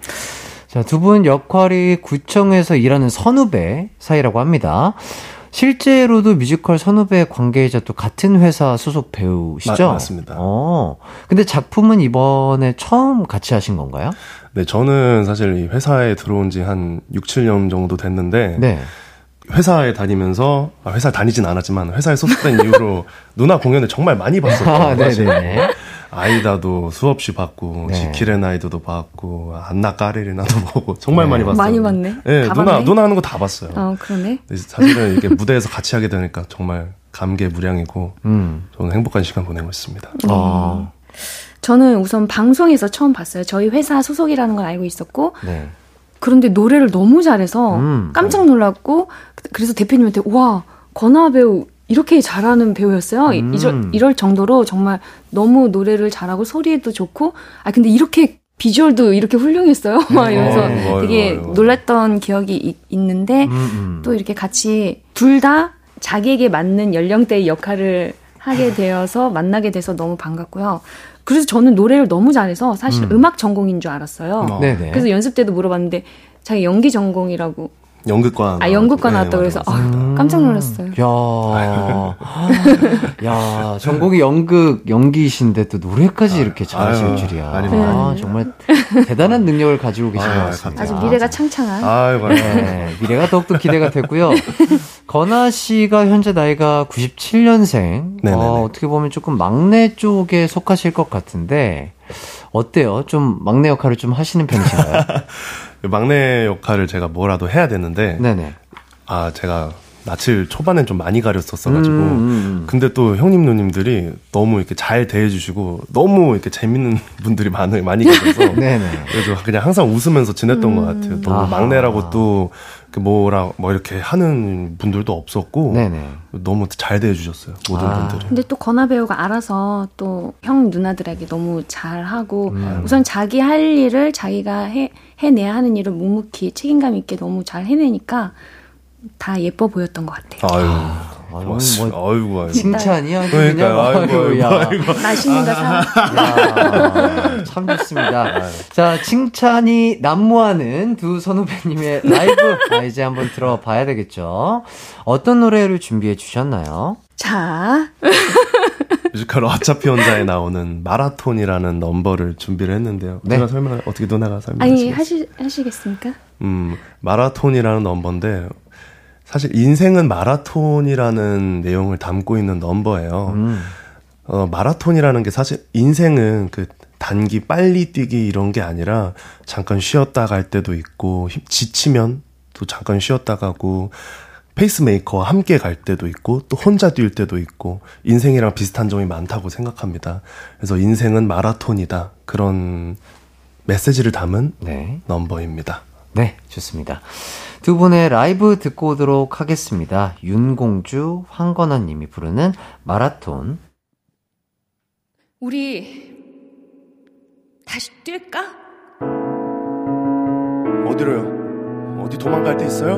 자, 두 분 역할이 구청에서 일하는 선후배 사이라고 합니다. 실제로도 뮤지컬 선후배 관계이자 또 같은 회사 소속 배우시죠? 마- 맞습니다. 어. 근데 작품은 이번에 처음 같이 하신 건가요? 네, 저는 사실 이 회사에 들어온 지 한 6, 7년 정도 됐는데 네. 회사에 다니면서 아, 회사에 다니진 않았지만 회사에 소속된 이후로 누나 공연을 정말 많이 아, 봤었죠. 사실. 네네. 아이다도 수없이 봤고 네. 지킬의 나이도도 봤고 안나 까레리나도 보고 정말 네. 많이 봤어요. 많이 봤네. 네, 누나 봤네. 누나 하는 거 다 봤어요. 어, 그러네. 사실은 이게 무대에서 같이 하게 되니까 정말 감개무량이고 음. 저는 행복한 시간 보내고 있습니다. 아, 저는 우선 방송에서 처음 봤어요. 저희 회사 소속이라는 걸 알고 있었고, 네. 그런데 노래를 너무 잘해서 음. 깜짝 놀랐고, 그래서 대표님한테, 와, 건아 배우, 이렇게 잘하는 배우였어요. 이- 음. 이럴, 이럴 정도로 정말 너무 노래를 잘하고 소리도 좋고, 아, 근데 이렇게 비주얼도 이렇게 훌륭했어요. 막 이러면서 네. 어이구, 되게 어이구. 놀랐던 기억이 이- 있는데, 음, 음. 또 이렇게 같이 둘 다 자기에게 맞는 연령대의 역할을 하게 되어서 만나게 돼서 너무 반갑고요. 그래서 저는 노래를 너무 잘해서 사실 음. 음. 악 전공인 줄 알았어요. 어. 그래서 연습 때도 물어봤는데 자기 연기 전공이라고 연극과 아 연극과 네, 나왔다 맞아요. 그래서 아, 깜짝 놀랐어요. 야, 야, 전공이 연극, 연기이신데 또 노래까지 이렇게 잘하실 아유, 줄이야. 아, 정말 대단한 능력을 가지고 계신 것 아유, 같습니다. 아주 미래가 창창한. 아이고, 아이고. 네, 미래가 더욱더 기대가 되고요. 건아 씨가 현재 나이가 97년생. 네네네. 어, 어떻게 보면 조금 막내 쪽에 속하실 것 같은데, 어때요? 좀 막내 역할을 좀 하시는 편이신가요? 막내 역할을 제가 뭐라도 해야 되는데 네네. 아 제가 낯을 초반엔 좀 많이 가렸었어가지고 음, 음. 근데 또 형님 누님들이 너무 이렇게 잘 대해주시고 너무 이렇게 재밌는 분들이 많이 많이 계셔서. 그래서 그냥 항상 웃으면서 지냈던 것 같아요. 너무 아하. 막내라고 또그 뭐라 뭐 이렇게 하는 분들도 없었고 네네. 너무 잘 대해주셨어요 모든 아. 분들이. 근데 또 건아 배우가 알아서 또 형 누나들에게 너무 잘하고 음. 우선 자기 할 일을 자기가 해 해내야 하는 일을 묵묵히 책임감 있게 너무 잘 해내니까 다 예뻐 보였던 것 같아요. 아유, 아유, 고맙습니다. 뭐, 아이고, 아이고. 칭찬이 아주 그러니까요. 그냥, 아이고, 아이고, 야. 아이고, 맛있는 거 사. 야, 참 좋습니다. 자, 칭찬이 난무하는 두 선후배님의 라이브 아, 이제 한번 들어봐야 되겠죠. 어떤 노래를 준비해 주셨나요? 자, 뮤지컬 어차피 혼자에 나오는 마라톤이라는 넘버를 준비를 했는데요. 네. 제가 설명 어떻게 누나가 아니 설명하시겠어요? 하시 하시겠습니까? 음, 마라톤이라는 넘버인데 사실 인생은 마라톤이라는 내용을 담고 있는 넘버예요. 음, 어, 마라톤이라는 게 사실 인생은 그 단기 빨리 뛰기 이런 게 아니라 잠깐 쉬었다 갈 때도 있고 힘- 지치면 또 잠깐 쉬었다 가고 페이스메이커와 함께 갈 때도 있고 또 혼자 뛸 때도 있고 인생이랑 비슷한 점이 많다고 생각합니다. 그래서 인생은 마라톤이다. 그런 메시지를 담은 네. 넘버입니다. 네, 좋습니다. 두 분의 라이브 듣고 오도록 하겠습니다. 윤공주, 황건아 님이 부르는 마라톤. 우리 다시 뛸까? 어디로요? 어디 도망갈 데 있어요?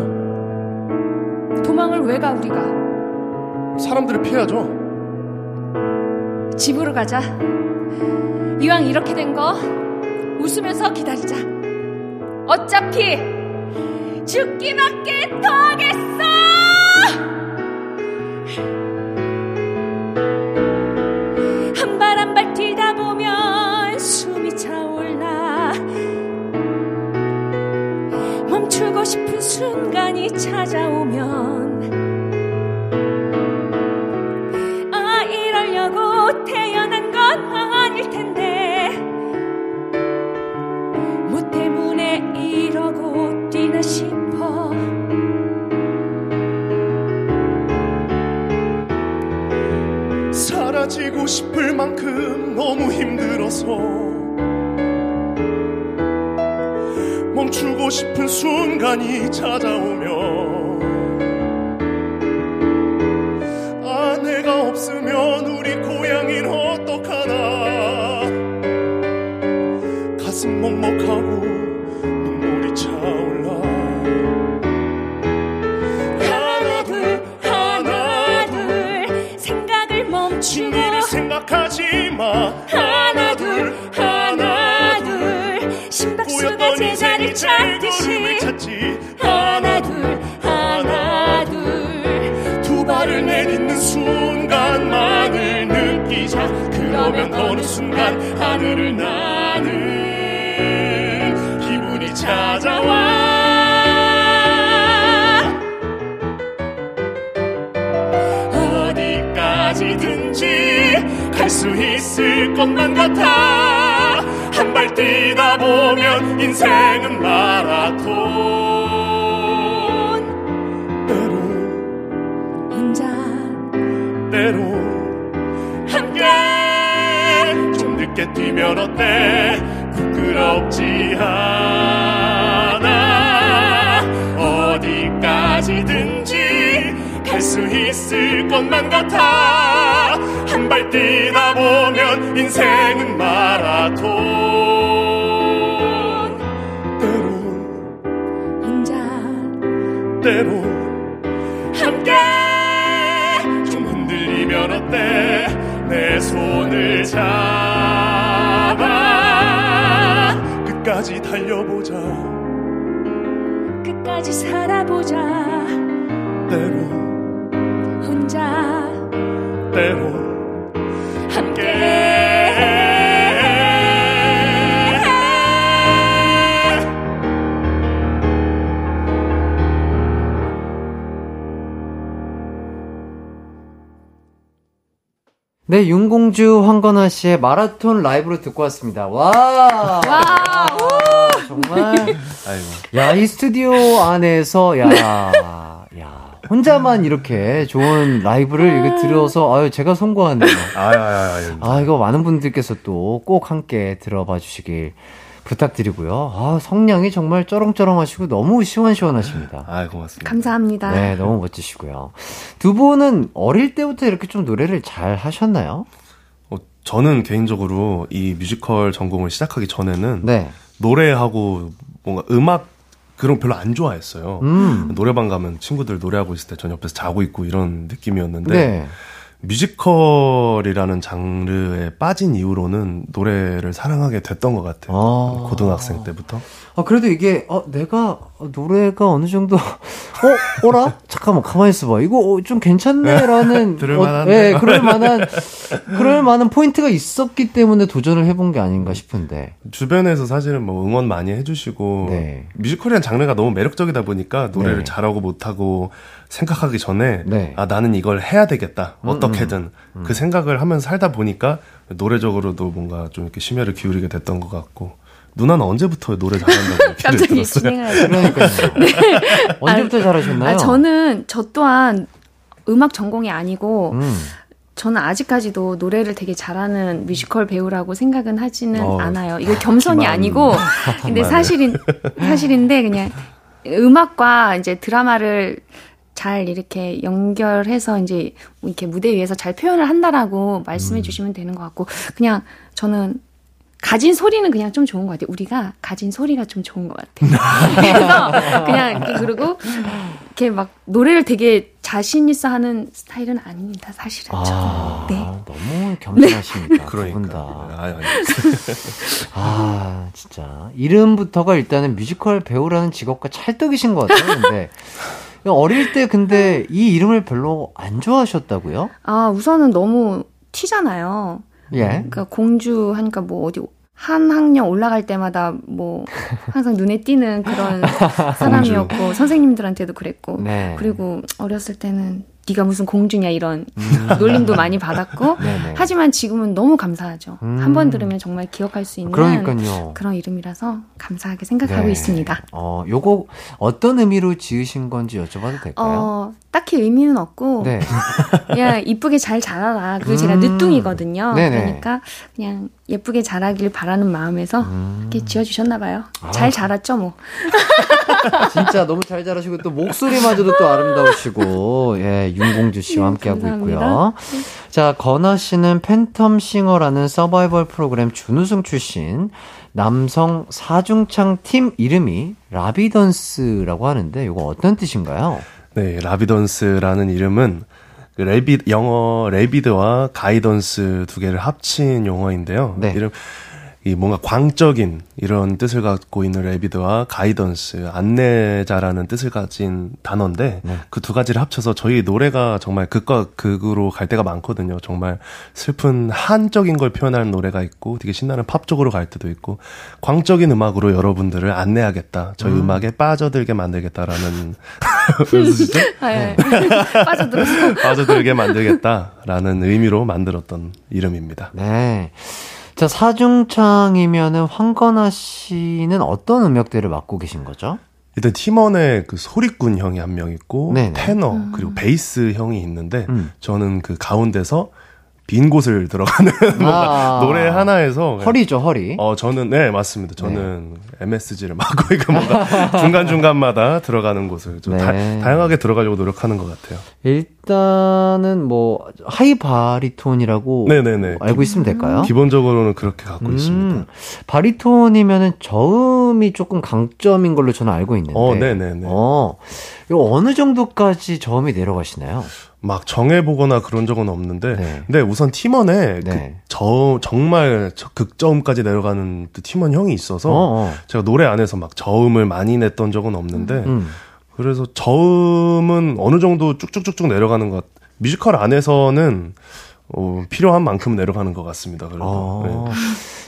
도망을 왜 가 우리가? 사람들을 피해야죠. 집으로 가자. 이왕 이렇게 된 거 웃으면서 기다리자. 어차피 죽기밖에 더 하겠어. 한 발 한 발 뛰다 보면 숨이 차올라 멈추고 싶은 순간이 찾아오면 뛰나 싶어. 사라지고 싶을 만큼 너무 힘들어서 멈추고 싶은 순간이 찾아오면 아 내가 없으면 우리 고향인 어떡하나. 가슴 먹먹하고 생각하지 마. 하나 둘 하나 둘 심박수가 제걸음을 찾듯이. 찾지? 하나 둘 하나 둘. 두 발을 내딛는 순간만을 느끼자. 그러면 어느 순간 하늘을 나는 기분이 찾아와 있을 것만 같아. 한 발 뛰다 보면 인생은 마라톤. 때로 혼자 때로 함께. 좀 늦게 뛰면 어때? 부끄럽지 않아 수 있을 것만 같아. 한 발 뛰다 보면 인생은 마라톤. 때로 혼자 때로 함께 좀 흔들리면 어때? 내 손을 잡아. 끝까지 달려보자. 때까지 살아보자 때로 네, 윤공주 황건아 씨의 마라톤 라이브로 듣고 왔습니다. 와! 와! 정말. 아이고. 야, 이 스튜디오 안에서, 야, 야, 혼자만 이렇게 좋은 라이브를 이렇게 들어서, 아유, 제가 송구하네요. 아야야야. 아, 이거 많은 분들께서 또 꼭 함께 들어봐 주시길 부탁드리고요. 아, 성량이 정말 쩌렁쩌렁하시고 너무 시원시원하십니다. 아 고맙습니다. 감사합니다. 네, 너무 멋지시고요. 두 분은 어릴 때부터 이렇게 좀 노래를 잘 하셨나요? 어, 저는 개인적으로 이 뮤지컬 전공을 시작하기 전에는 네. 노래하고 뭔가 음악 그런 거 별로 안 좋아했어요. 음. 노래방 가면 친구들 노래하고 있을 때 전 옆에서 자고 있고 이런 느낌이었는데 네. 뮤지컬이라는 장르에 빠진 이후로는 노래를 사랑하게 됐던 것 같아요. 아. 고등학생 때부터. 아, 그래도 이게, 어, 내가 노래가 어느 정도, 어, 어라? 잠깐만, 가만히 있어봐. 이거 어, 좀 괜찮네? 라는. 들을만한데? 어, 예, 그럴 만한, 그럴 만한 포인트가 있었기 때문에 도전을 해본 게 아닌가 싶은데. 주변에서 사실은 뭐 응원 많이 해주시고 네. 뮤지컬이라는 장르가 너무 매력적이다 보니까 노래를 네. 잘하고 못하고 생각하기 전에 네. 아 나는 이걸 해야 되겠다 음, 어떻게든 그 생각을 하면서 살다 보니까 노래적으로도 뭔가 좀 이렇게 심혈을 기울이게 됐던 것 같고 누나는 언제부터 노래 잘한다고 들었어요? 진행을 그러니까요. 언제부터 잘하셨나요? 아, 저는 저 또한 음악 전공이 아니고 음. 저는 아직까지도 노래를 되게 잘하는 뮤지컬 배우라고 생각은 하지는 어, 않아요. 이거 겸손이 기만. 아니고 근데. 사실인 사실인데 그냥 음악과 이제 드라마를 잘 이렇게 연결해서 이제 이렇게 무대 위에서 잘 표현을 한다라고 말씀해 음. 주시면 되는 것 같고 그냥 저는 가진 소리는 그냥 좀 좋은 것 같아요. 우리가 가진 소리가 좀 좋은 것 같아요. 그래서 그냥 그리고 이렇게 막 노래를 되게 자신 있어 하는 스타일은 아닙니다. 사실은 아, 저는. 네. 너무 겸손하십니다. 그러니까. 아, 아니. 아, 진짜. 이름부터가 일단은 뮤지컬 배우라는 직업과 찰떡이신 것 같아요. 근데 어릴 때 근데 이 이름을 별로 안 좋아하셨다고요? 아 우선은 너무 튀잖아요. 예. 그러니까 공주 하니까 뭐 어디 한 학년 올라갈 때마다 뭐 항상 눈에 띄는 그런 사람이었고 선생님들한테도 그랬고 네. 그리고 어렸을 때는 네가 무슨 공주냐 이런 놀림도 많이 받았고 음. 네네. 하지만 지금은 너무 감사하죠. 음. 한번 들으면 정말 기억할 수 있는 그러니까요. 그런 이름이라서 감사하게 생각하고 네. 있습니다. 어, 요거 어떤 의미로 지으신 건지 여쭤봐도 될까요? 어, 딱히 의미는 없고 네. 그냥 이쁘게 잘 자라라. 그리고 제가 음. 늦둥이거든요. 네네. 그러니까 그냥 예쁘게 자라길 바라는 마음에서 음. 이렇게 지어주셨나 봐요. 아. 잘 자랐죠, 뭐. 진짜 너무 잘 자라시고 또 목소리마저도 또 아름다우시고 예 윤공주 씨와 네, 함께하고 감사합니다. 있고요. 자 건아 씨는 팬텀 싱어라는 서바이벌 프로그램 준우승 출신 남성 사중창 팀 이름이 라비던스라고 하는데 이거 어떤 뜻인가요? 네, 라비던스라는 이름은 그 레비 영어 레비드와 가이던스 두 개를 합친 용어인데요. 네. 이름 이 뭔가 광적인 이런 뜻을 갖고 있는 레비드와 가이던스 안내자라는 뜻을 가진 단어인데 네. 그두 가지를 합쳐서 저희 노래가 정말 극과 극으로 갈 때가 많거든요. 정말 슬픈 한적인 걸 표현하는 노래가 있고 되게 신나는 팝 쪽으로 갈 때도 있고 광적인 음악으로 여러분들을 안내하겠다. 저희 음. 악에 빠져들게 만들겠다라는 왜 웃으시죠? 네. 빠져들어서. 빠져들게 만들겠다라는 의미로 만들었던 이름입니다. 네. 자, 사중창이면은 황건아 씨는 어떤 음역대를 맡고 계신 거죠? 일단 팀원에 그 소리꾼 형이 한 명 있고 네네. 테너 그리고 베이스 형이 있는데 음. 저는 그 가운데서 빈 곳을 들어가는 뭔가 아. 노래 하나에서 허리죠, 허리. 어 저는 네 맞습니다. 저는 MSG를 맡고 이거 뭔가 중간 중간마다 들어가는 곳을 좀 다, 네. 다양하게 들어가려고 노력하는 것 같아요. 일단은 뭐 하이 바리톤이라고 네네네. 알고 있으면 될까요? 기본적으로는 그렇게 갖고 음, 있습니다. 바리톤이면은 저음이 조금 강점인 걸로 저는 알고 있는데. 어, 네네네. 어, 이거 어느 정도까지 저음이 내려가시나요? 막 정해보거나 그런 적은 없는데, 네. 근데 우선 팀원에 네. 그 저, 정말 저- 극저음까지 내려가는 또 팀원 형이 있어서 어, 어. 제가 노래 안에서 막 저음을 많이 냈던 적은 없는데, 음. 그래서 저음은 어느 정도 쭉쭉쭉쭉 내려가는 것. 뮤지컬 안에서는 어, 필요한 만큼 내려가는 것 같습니다. 그래도. 어. 네.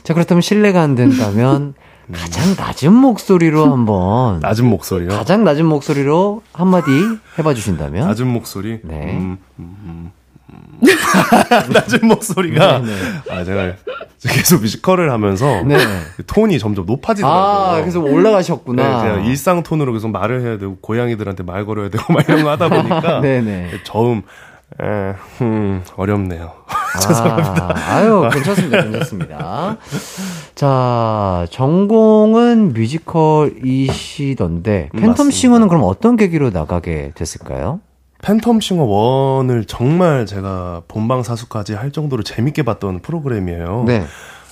자, 그렇다면 실례가 안 된다면 가장 낮은 목소리로 한번 낮은 목소리요. 가장 낮은 목소리로 한마디 해봐 주신다면 낮은 목소리. 네. 음, 음, 음, 음. 낮은 목소리가 네, 아 제가 계속 뮤지컬을 하면서 네. 톤이 점점 높아지더라고요. 아, 그래서 올라가셨구나. 네, 그냥 일상 톤으로 계속 말을 해야 되고 고양이들한테 말 걸어야 되고 막 이런 거 하다 보니까 네네. 저음 에, 음, 어렵네요. 죄송합니다. 아, 아유, 괜찮습니다. 괜찮습니다. 자, 전공은 뮤지컬이시던데, 팬텀 맞습니다. 싱어는 그럼 어떤 계기로 나가게 됐을까요? 팬텀 싱어 1을 정말 제가 본방 사수까지 할 정도로 재밌게 봤던 프로그램이에요. 네.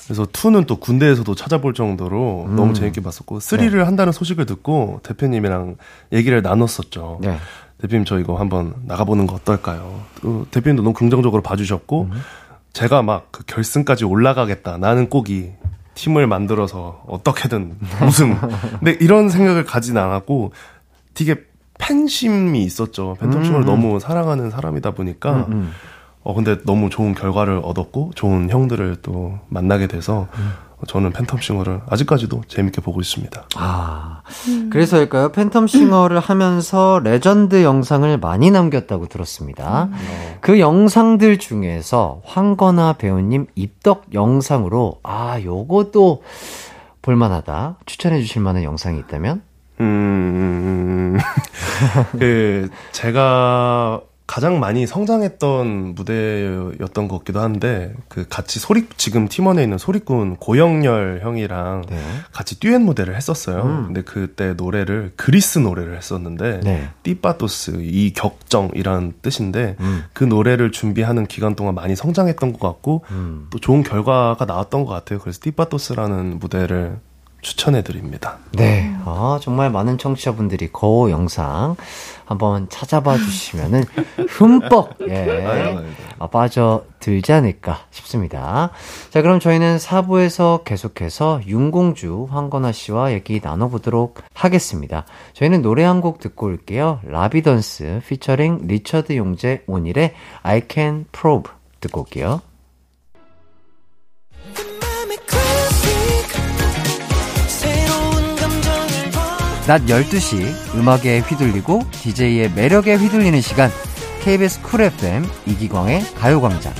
그래서 2는 또 군대에서도 찾아볼 정도로 음. 너무 재밌게 봤었고 3를 한다는 소식을 듣고 대표님이랑 얘기를 나눴었죠. 네. 대표님 저 이거 한번 나가보는 거 어떨까요? 또 대표님도 너무 긍정적으로 봐주셨고 음. 제가 막 그 결승까지 올라가겠다. 나는 꼭 이 팀을 만들어서 어떻게든 우승. 근데 이런 생각을 가진 않았고 되게 팬심이 있었죠. 팬텀싱을 음. 너무 사랑하는 사람이다 보니까 음, 음. 어 근데 너무 좋은 결과를 얻었고 좋은 형들을 또 만나게 돼서 음. 저는 팬텀싱어를 아직까지도 재밌게 보고 있습니다. 아, 그래서일까요? 팬텀 싱어를 하면서 레전드 영상을 많이 남겼다고 들었습니다. 그 영상들 중에서 황건아 배우님 입덕 영상으로, 아, 요것도 볼만하다. 추천해 주실 만한 영상이 있다면? 음, 그, 제가 가장 많이 성장했던 무대였던 것 같기도 한데, 그 같이 소리, 지금 팀원에 있는 소리꾼 고영렬 형이랑 네. 같이 듀엣 무대를 했었어요. 음. 근데 그때 노래를 그리스 노래를 했었는데, 네. 띠빠토스, 이 격정이라는 뜻인데, 음. 그 노래를 준비하는 기간 동안 많이 성장했던 것 같고, 음. 또 좋은 결과가 나왔던 것 같아요. 그래서 띠빠토스라는 무대를 추천해 드립니다. 네. 아, 정말 많은 청취자분들이 그 영상 한번 찾아봐 주시면은 흠뻑, 예. 아, 빠져들지 않을까 싶습니다. 자, 그럼 저희는 4부에서 계속해서 윤공주, 황건아 씨와 얘기 나눠 보도록 하겠습니다. 저희는 노래 한 곡 듣고 올게요. 라비던스 피처링 리처드 용재 온일의 I Can Probe 듣고 올게요. 낮 12시 음악에 휘둘리고 DJ의 매력에 휘둘리는 시간 KBS 쿨 FM 이기광의 가요광장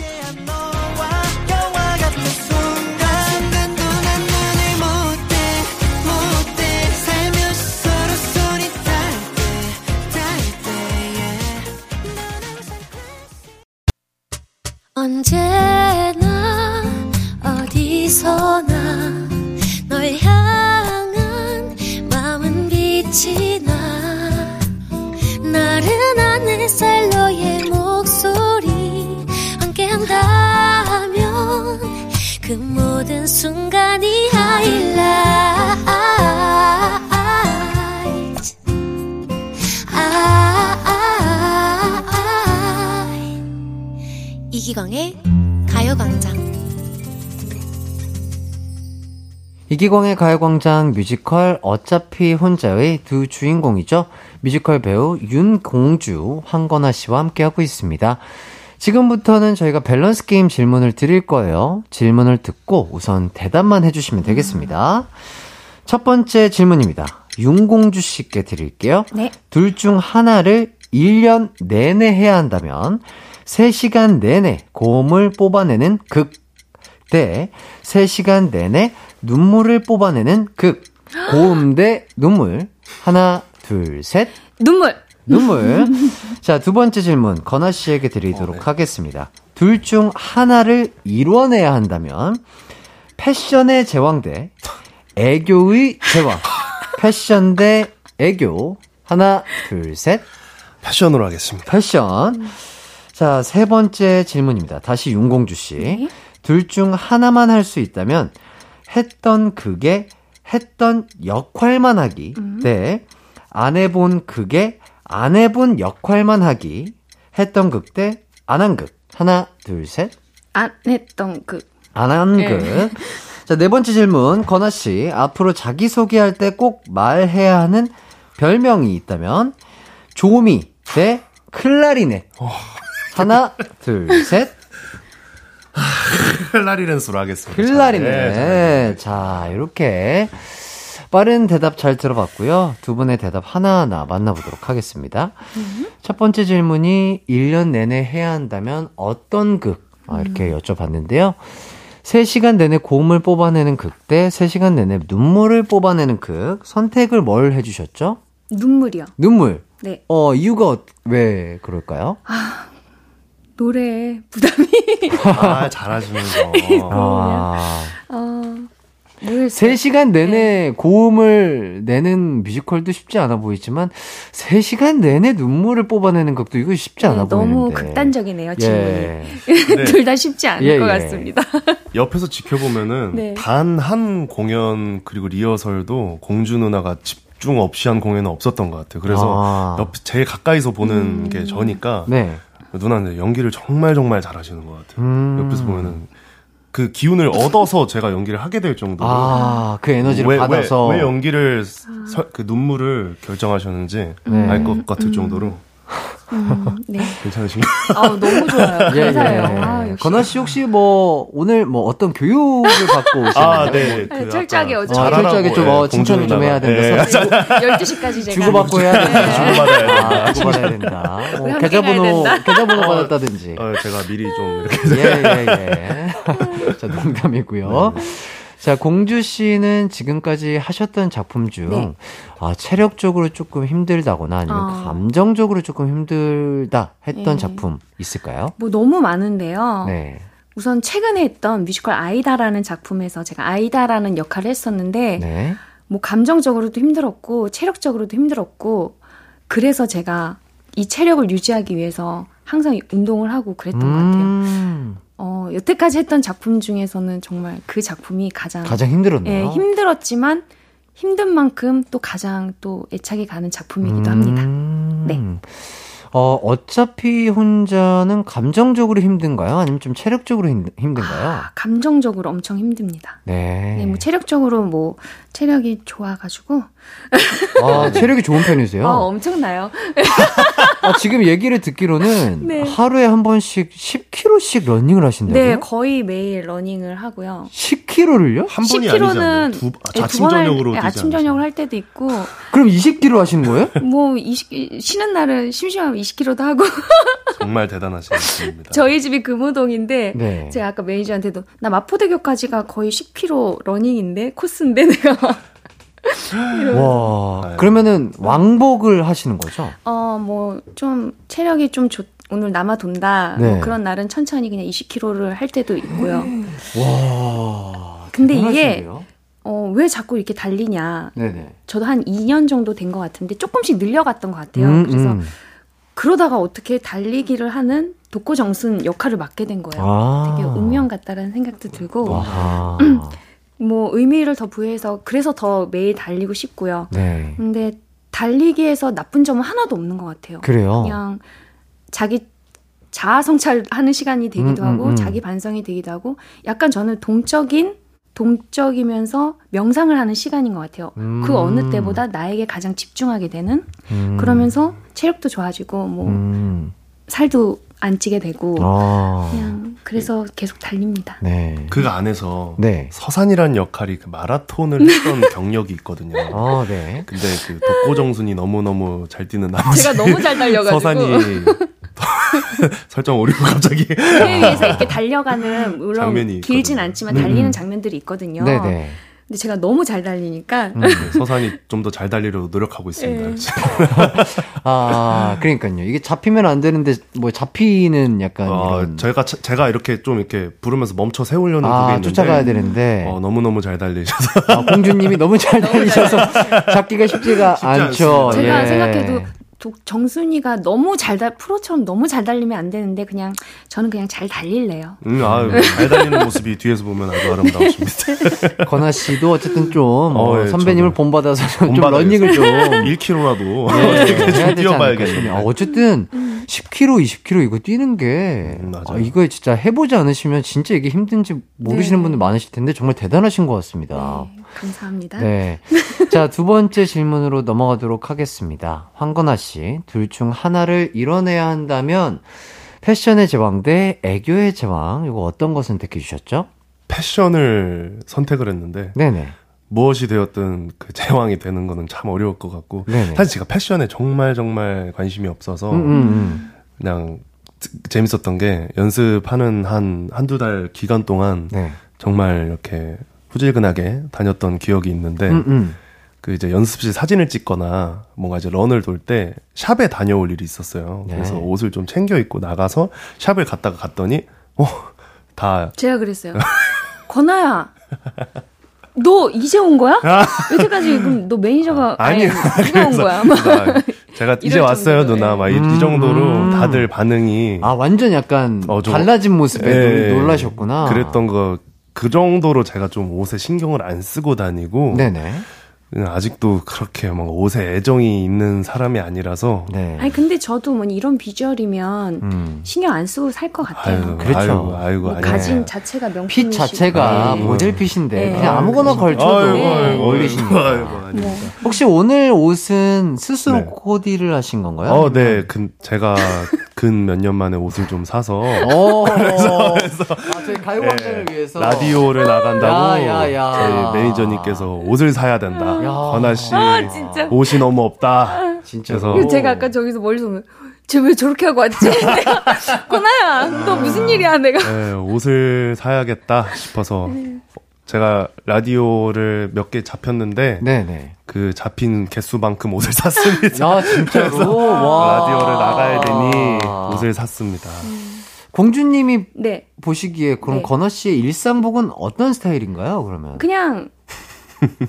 이기광의 가요광장 뮤지컬 어차피 혼자의 두 주인공이죠. 뮤지컬 배우 윤공주, 황건아 씨와 함께하고 있습니다. 지금부터는 저희가 밸런스 게임 질문을 드릴 거예요. 질문을 듣고 우선 대답만 해주시면 되겠습니다. 첫 번째 질문입니다. 윤공주 씨께 드릴게요. 네. 둘 중 하나를 1년 내내 해야 한다면 3시간 내내 고음을 뽑아내는 극 대 3시간 내내 눈물을 뽑아내는 극. 고음 대 눈물. 하나, 둘, 셋. 눈물. 눈물. 자, 두 번째 질문 건아 씨에게 드리도록 하겠습니다. 둘 중 하나를 이뤄내야 한다면 패션의 제왕 대 애교의 제왕. 패션 대 애교. 하나, 둘, 셋. 패션으로 하겠습니다. 패션. 자, 세 번째 질문입니다. 다시 윤공주 씨. 둘중 하나만 할 수 있다면 했던 극에 했던 역할만 하기 대안 해본 극에 안 해본 역할만 하기 했던 극대안한 극. 하나, 둘, 셋. 안 했던 그안한 네. 극. 자, 네 번째 질문. 건아 씨, 앞으로 자기소개할 때 꼭 말해야 하는 별명이 있다면 조미 대 클라리넷. 하나, 둘, 셋. 클라리넷으로 하겠습니다. 클라리넷. 네, 자, 이렇게 빠른 대답 잘 들어봤고요. 두 분의 대답 하나하나 만나보도록 하겠습니다. 첫 번째 질문이 1년 내내 해야 한다면 어떤 극? 아, 이렇게 여쭤봤는데요. 3시간 내내 고음을 뽑아내는 극 대 3시간 내내 눈물을 뽑아내는 극. 선택을 뭘 해주셨죠? 눈물이요. 눈물. 네. 어, 이유가 어- 왜 그럴까요? 노래 부담이. 아, 잘하시면서. 아. 어, 모르겠어요. 3시간 내내 고음을 내는 뮤지컬도 쉽지 않아 보이지만 3시간 내내 눈물을 뽑아내는 것도 이거 쉽지 않아 네, 너무 보이는데. 극단적이네요, 질문이. 예. 네. 둘다 쉽지 않을 예, 것 예. 같습니다. 옆에서 지켜보면은 네. 단한 공연 그리고 리허설도 공주 누나가 집중 없이 한 공연은 없었던 것 같아요. 그래서 아. 옆 제일 가까이서 보는 음. 게 저니까 네. 누나는 연기를 정말 정말 잘하시는 것 같아요. 음. 옆에서 보면은 그 기운을 얻어서 제가 연기를 하게 될 정도로 아, 그 에너지를 왜, 받아서 왜, 왜 연기를 서- 그 눈물을 결정하셨는지 네. 알것 같을 정도로 음, 네. 괜찮으신가요? 아, 너무 좋아요. 예, 감사해요. 예. 아, 역시. 건아 씨 혹시 뭐 오늘 뭐 어떤 교육을 받고 오셨나요? 아, 네. 네, 철저하게 어제 아, 철저하게 좀 어, 칭찬을 좀 해야 된다. 네. 12시까지 제가. 주고받고 해야 된다. 주고받아야 된다. 아, 주고받아야 된다. 뭐 계좌번호. 계좌번호 받았다든지. 어, 제가 미리 좀 이렇게 예, 예, 예. 자, 농담이고요. 네, 자, 공주 씨는 지금까지 하셨던 작품 중, 네. 아, 체력적으로 조금 힘들다거나 아니면 어. 감정적으로 조금 힘들다 했던 네. 작품 있을까요? 뭐 너무 많은데요. 네. 우선 최근에 했던 뮤지컬 아이다라는 작품에서 제가 아이다라는 역할을 했었는데 네. 뭐 감정적으로도 힘들었고 체력적으로도 힘들었고 그래서 제가 이 체력을 유지하기 위해서 항상 운동을 하고 그랬던 것 같아요. 음, 어, 여태까지 했던 작품 중에서는 정말 그 작품이 가장 가장 힘들었네요. 예, 힘들었지만 힘든 만큼 또 가장 또 애착이 가는 작품이기도 합니다. 음. 네. 어, 어차피 혼자는 감정적으로 힘든가요? 아니면 좀 체력적으로 힘, 힘든가요? 아, 감정적으로 엄청 힘듭니다. 네. 네, 뭐 체력적으로 뭐 체력이 좋아가지고 아, 체력이 좋은 편이세요? 어, 엄청나요. 아, 지금 얘기를 듣기로는 네. 하루에 한 번씩 10km씩 러닝을 하신다고요? 네, 거의 매일 러닝을 하고요. 10km를요? 한 번이 10km 아니잖아요. 는 두, 아, 아침 저녁으로 예, 아침 저녁을 할 때도 있고 그럼 20km 하시는 거예요? 뭐 20, 쉬는 날은 심심하면 20km도 하고 정말 대단하신 분입니다. 저희 집이 금호동인데 네. 제가 아까 매니저한테도 나 마포대교까지가 거의 10km 러닝인데 코스인데 내가 와, 네. 그러면은 왕복을 하시는 거죠? 어 뭐 좀 체력이 좀 좋, 오늘 남아 돈다 네. 뭐 그런 날은 천천히 그냥 20km를 할 때도 있고요. 와. 근데 이게? 어 왜 자꾸 이렇게 달리냐? 네네. 저도 한 2년 정도 된 것 같은데 조금씩 늘려갔던 것 같아요. 음, 그래서 음. 그러다가 어떻게 달리기를 하는 독고정순 역할을 맡게 된 거예요. 아. 되게 운명 같다라는 생각도 들고 와. 뭐 의미를 더 부여해서 그래서 더 매일 달리고 싶고요. 네. 근데 달리기에서 나쁜 점은 하나도 없는 것 같아요. 그래요. 그냥 자기 자아 성찰하는 시간이 되기도 음, 음, 하고 음. 자기 반성이 되기도 하고 약간 저는 동적인 동적이면서 명상을 하는 시간인 것 같아요. 음. 그 어느 때보다 나에게 가장 집중하게 되는 음. 그러면서 체력도 좋아지고 뭐 음. 살도 안 찌게 되고 아. 그냥 그래서 계속 달립니다. 네. 그 안에서 네. 서산이란 역할이 그 마라톤을 했던 경력이 있거든요. 아, 네. 근데 그 독고정순이 너무너무 잘 뛰는 나머지 제가 너무 잘 달려가지고 서산이 설정 오류고 갑자기 위에서 이렇게 달려가는 물론 장면이 길진 있거든요. 않지만 음. 달리는 장면들이 있거든요. 네네. 근데 제가 너무 잘 달리니까 음. 네, 서산이 좀 더 잘 달리려고 노력하고 있습니다. 네. 아, 그러니까요. 이게 잡히면 안 되는데, 뭐, 잡히는 약간. 어, 이런. 제가 차- 제가 이렇게 좀 이렇게 부르면서 멈춰 세우려는 그게 아, 있는데 쫓아가야 되는데. 어, 너무 너무 잘 달리셔서 아, 공주님이 너무 잘 달리셔서 잡기가 쉽지가 쉽지 않죠. 않습니다. 제가 예. 생각해도 도- 정순이가 너무 잘 달, 프로처럼 너무 잘 달리면 안 되는데 그냥 저는 그냥 잘 달릴래요. 음, 아유, 잘 달리는 모습이 뒤에서 보면 아주 아름다우십니다. 건아 씨도 어쨌든 좀 어, 어, 예, 선배님을. 본받아서 좀. 러닝을 좀 1km라도 예, 해야 좀 되지 않을까 뛰어봐야겠네요. 어, 어쨌든 10km, 20km 이거 뛰는 게 음. 아, 이거 진짜 해보지 않으시면 진짜 이게 힘든지 모르시는 네. 분들 많으실 텐데 정말 대단하신 것 같습니다. 네, 감사합니다. 네. 자, 두 번째 질문으로 넘어가도록 하겠습니다. 황건아 씨, 둘 중 하나를 이뤄내야 한다면 패션의 제왕 대 애교의 제왕, 이거 어떤 거 선택해 주셨죠? 패션을 선택을 했는데 네네. 무엇이 되었든 그 제왕이 되는 거는 참 어려울 것 같고 네네. 사실 제가 패션에 정말 정말 관심이 없어서 음, 음, 음. 그냥 드- 재밌었던 게 연습하는 한 한두 달 기간 동안 네. 정말 이렇게 후질근하게 다녔던 기억이 있는데 음, 음. 그 이제 연습실 사진을 찍거나 뭔가 이제 런을 돌 때 샵에 다녀올 일이 있었어요. 네. 그래서 옷을 좀 챙겨 입고 나가서 샵을 갔다가 갔더니 어 다 제가 그랬어요. 건아야, 너 이제 온 거야? 여태까지 그럼 너 매니저가 아니 아니요. 누가 온 거야? 막 아, 제가 이제 왔어요 정도로, 누나 막이 음. 정도로 다들 반응이 아, 완전 약간 어, 좀- 달라진 모습에 예, 놀- 놀라셨구나. 그랬던 거 그 정도로 제가 좀 옷에 신경을 안 쓰고 다니고 네네. 그냥 아직도 그렇게 막 옷에 애정이 있는 사람이 아니라서 네. 아니 근데 저도 뭐 이런 비주얼이면 음. 신경 안 쓰고 살 것 같아요. 아유, 그렇죠. 아이고, 아이고, 뭐. 가진 자체가 명품이시고. 핏 자체가 네. 모델 핏인데 네. 그냥 아무거나 걸쳐도 아이고, 아이고, 어울리시니까. 뭐 혹시 오늘 옷은 스스로 네. 코디를 하신 건가요? 어, 네. 근, 제가 근 몇 년 만에 옷을 좀 사서 오, 아, 저희 가요광장을 예, 위해서 라디오를 나간다고 야, 야, 야. 저희 매니저님께서 옷을 사야 된다. 야. 건아 씨 아, 진짜. 옷이 너무 없다. 진짜 그래서- 그리고 제가 아까 저기서 머릿속에 쟤왜 저렇게 하고 왔지? 내가 건아야, 너 무슨 일이야, 내가. 네, 옷을 사야겠다 싶어서 제가 라디오를 몇 개 잡혔는데 네네. 그 잡힌 개수만큼 옷을 샀습니다. 야 진짜로 와. 라디오를 나가야 되니 옷을 샀습니다. 공주님이 네, 보시기에 그럼 네. 건어 씨의 일상복은 어떤 스타일인가요? 그러면 그냥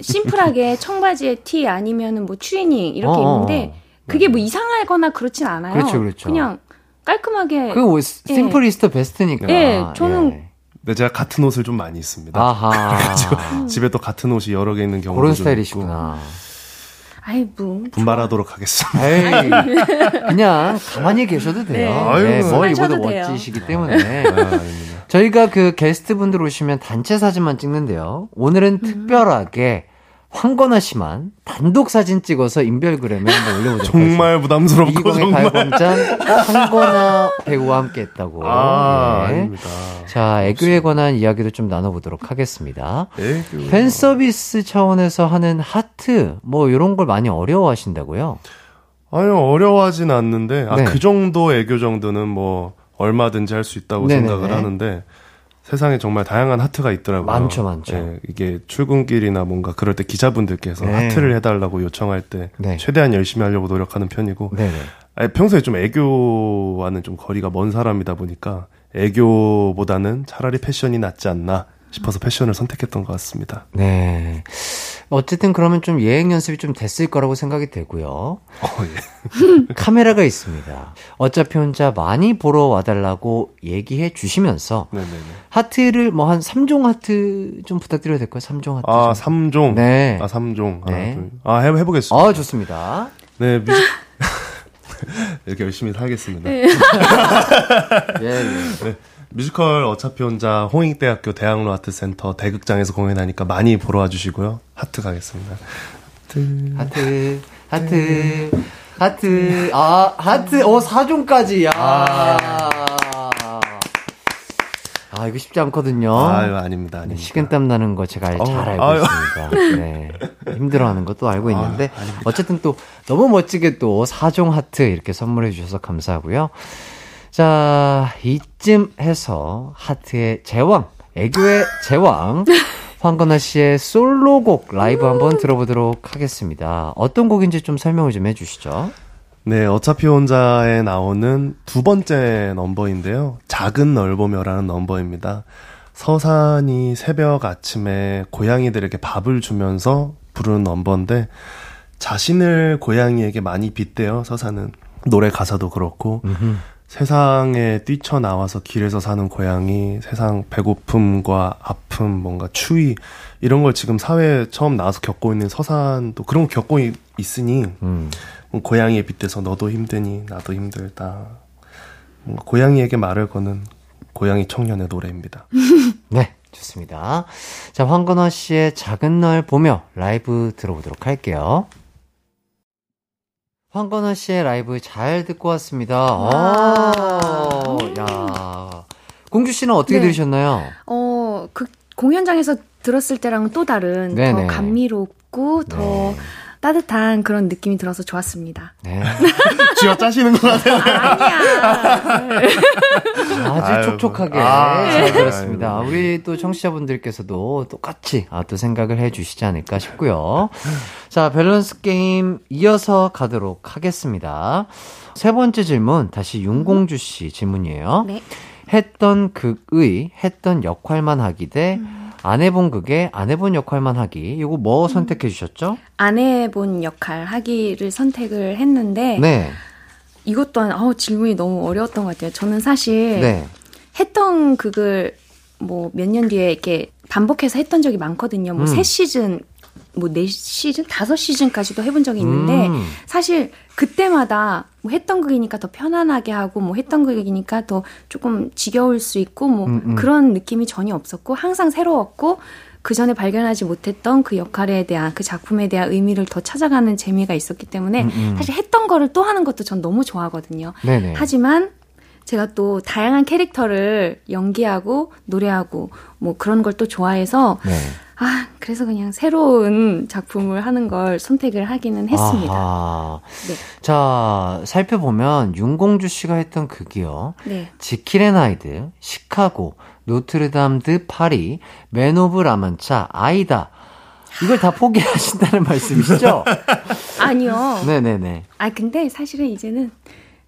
심플하게 청바지에 티 아니면은 뭐 추리닝 이렇게 어, 입는데 그게 뭐 이상하거나 그렇진 않아요. 그렇죠, 그렇죠. 냥 깔끔하게. 그 옷, 예. 심플리스트 베스트니까. 예, 저는 예. 근데 제가 같은 옷을 좀 많이 입습니다. 아하. 집에 또 같은 옷이 여러 개 있는 경우도 그런 좀 스타일이시구나. 아이 뭐. 분발하도록 하겠습니다. 에이, 그냥 가만히 계셔도 돼요. 네. 네, 아유, 뭐 돼요. 멋지시기 때문에. 아. 저희가 그 게스트분들 오시면 단체 사진만 찍는데요. 오늘은 특별하게 황건아 씨만 단독 사진 찍어서 인별그램에 한번 올려보도록 정말 부담스럽고 이기광의 정말 가요광장 황건아 배우와 함께 했다고. 아, 예. 아닙니다. 자, 애교에 관한 이야기도 좀 나눠보도록 하겠습니다. 애교. 팬 서비스 차원에서 하는 하트, 뭐, 이런 걸 많이 어려워하신다고요? 아니요, 어려워하진 않는데, 아, 네. 그 정도 애교 정도는 뭐, 얼마든지 할 수 있다고 네네네. 생각을 하는데, 세상에 정말 다양한 하트가 있더라고요. 많죠, 많죠. 예, 이게 출근길이나 뭔가 그럴 때 기자분들께서 네. 하트를 해달라고 요청할 때, 네. 최대한 열심히 하려고 노력하는 편이고, 네네. 아니, 평소에 좀 애교와는 좀 거리가 먼 사람이다 보니까, 애교보다는 차라리 패션이 낫지 않나 싶어서 패션을 선택했던 것 같습니다. 네. 어쨌든 그러면 좀 예행 연습이 좀 됐을 거라고 생각이 되고요. 어, 예. 카메라가 있습니다. 어차피 혼자 많이 보러 와달라고 얘기해 주시면서 네네네. 하트를 뭐 한 3종 하트 좀 부탁드려도 될까요? 3종 하트. 아, 좀. 3종. 네. 아, 3종. 하나, 네. 둘. 아, 해, 해보겠습니다. 아, 좋습니다. 네, 뮤직. 이렇게 열심히 살겠습니다. 예, 예. 뮤지컬 어차피 혼자 홍익대학교 대학로 아트센터 대극장에서 공연하니까 많이 보러 와주시고요. 하트 가겠습니다. 하트, 하트, 하트, 아, 하트, 어, 4종까지, 야. 아, 이거 쉽지 않거든요. 아유, 아닙니다, 아닙니다. 식은땀 나는 거 제가 알- 잘 어, 알고 아유. 있습니다. 네. 힘들어하는 것도 알고 있는데, 아, 아닙니다. 어쨌든 또 너무 멋지게 또 4종 하트 이렇게 선물해 주셔서 감사하고요. 자, 이쯤 해서 하트의 제왕, 애교의 제왕, 황건아 씨의 솔로곡 라이브 한번 들어보도록 하겠습니다. 어떤 곡인지 좀 설명을 좀 해주시죠. 네, 어차피 혼자에 나오는 두 번째 넘버인데요. 작은 널보며라는 넘버입니다. 서산이 새벽 아침에 고양이들에게 밥을 주면서 부르는 넘버인데 자신을 고양이에게 많이 빗대요. 서산은 노래 가사도 그렇고 세상에 뛰쳐나와서 길에서 사는 고양이, 세상 배고픔과 아픔, 뭔가 추위 이런 걸 지금 사회에 처음 나와서 겪고 있는 서산도 그런 거 겪고 있, 있으니 음. 고양이에 빗대서 너도 힘드니 나도 힘들다. 뭔가 고양이에게 말을 거는 고양이 청년의 노래입니다. 네, 좋습니다. 자, 황건화 씨의 작은 날 보며 라이브 들어보도록 할게요. 황건화 씨의 라이브 잘 듣고 왔습니다. 아, 야. 공주 씨는 어떻게 네. 들으셨나요? 어, 그 공연장에서 들었을 때랑은 또 다른 네네. 더 감미롭고 더 네. 따뜻한 그런 느낌이 들어서 좋았습니다. 네. 쥐어 짜시는 것 같아요. 아니야. 아주 아유, 촉촉하게 아, 잘. 들었습니다. 우리 또 청취자분들께서도 똑같이 아, 또 생각을 해 주시지 않을까 싶고요. 자, 밸런스 게임 이어서 가도록 하겠습니다. 세 번째 질문, 다시 윤공주 씨 질문이에요. 네. 했던 극의 했던 역할만 하기 대 안 해본 극에 안 해본 역할만 하기. 이거 뭐 선택해 주셨죠? 안 해본 역할 하기를 선택을 했는데 네. 이것 또한 어, 질문이 너무 어려웠던 것 같아요. 저는 사실 네. 했던 극을 뭐몇 년 뒤에 이렇게 반복해서 했던 적이 많거든요. 뭐 음. 세 시즌, 뭐네 시즌, 다섯 시즌까지도 해본 적이 있는데 음. 사실 그때마다 뭐 했던 극이니까 더 편안하게 하고 뭐 했던 극이니까 더 조금 지겨울 수 있고 뭐 음, 음. 그런 느낌이 전혀 없었고 항상 새로웠고 그 전에 발견하지 못했던 그 역할에 대한 그 작품에 대한 의미를 더 찾아가는 재미가 있었기 때문에 음, 음. 사실 했던 거를 또 하는 것도 전 너무 좋아하거든요. 네네. 하지만 제가 또 다양한 캐릭터를 연기하고 노래하고 뭐 그런 걸 또 좋아해서 네. 아 그래서 그냥 새로운 작품을 하는 걸 선택을 하기는 했습니다. 아하. 네. 자, 살펴보면 윤공주 씨가 했던 극이요. 네. 지킬앤하이드, 시카고, 노트르담 드 파리, 맨 오브 라만차, 아이다. 이걸 다 포기하신다는 말씀이시죠? 아니요. 네네네. 아 근데 사실은 이제는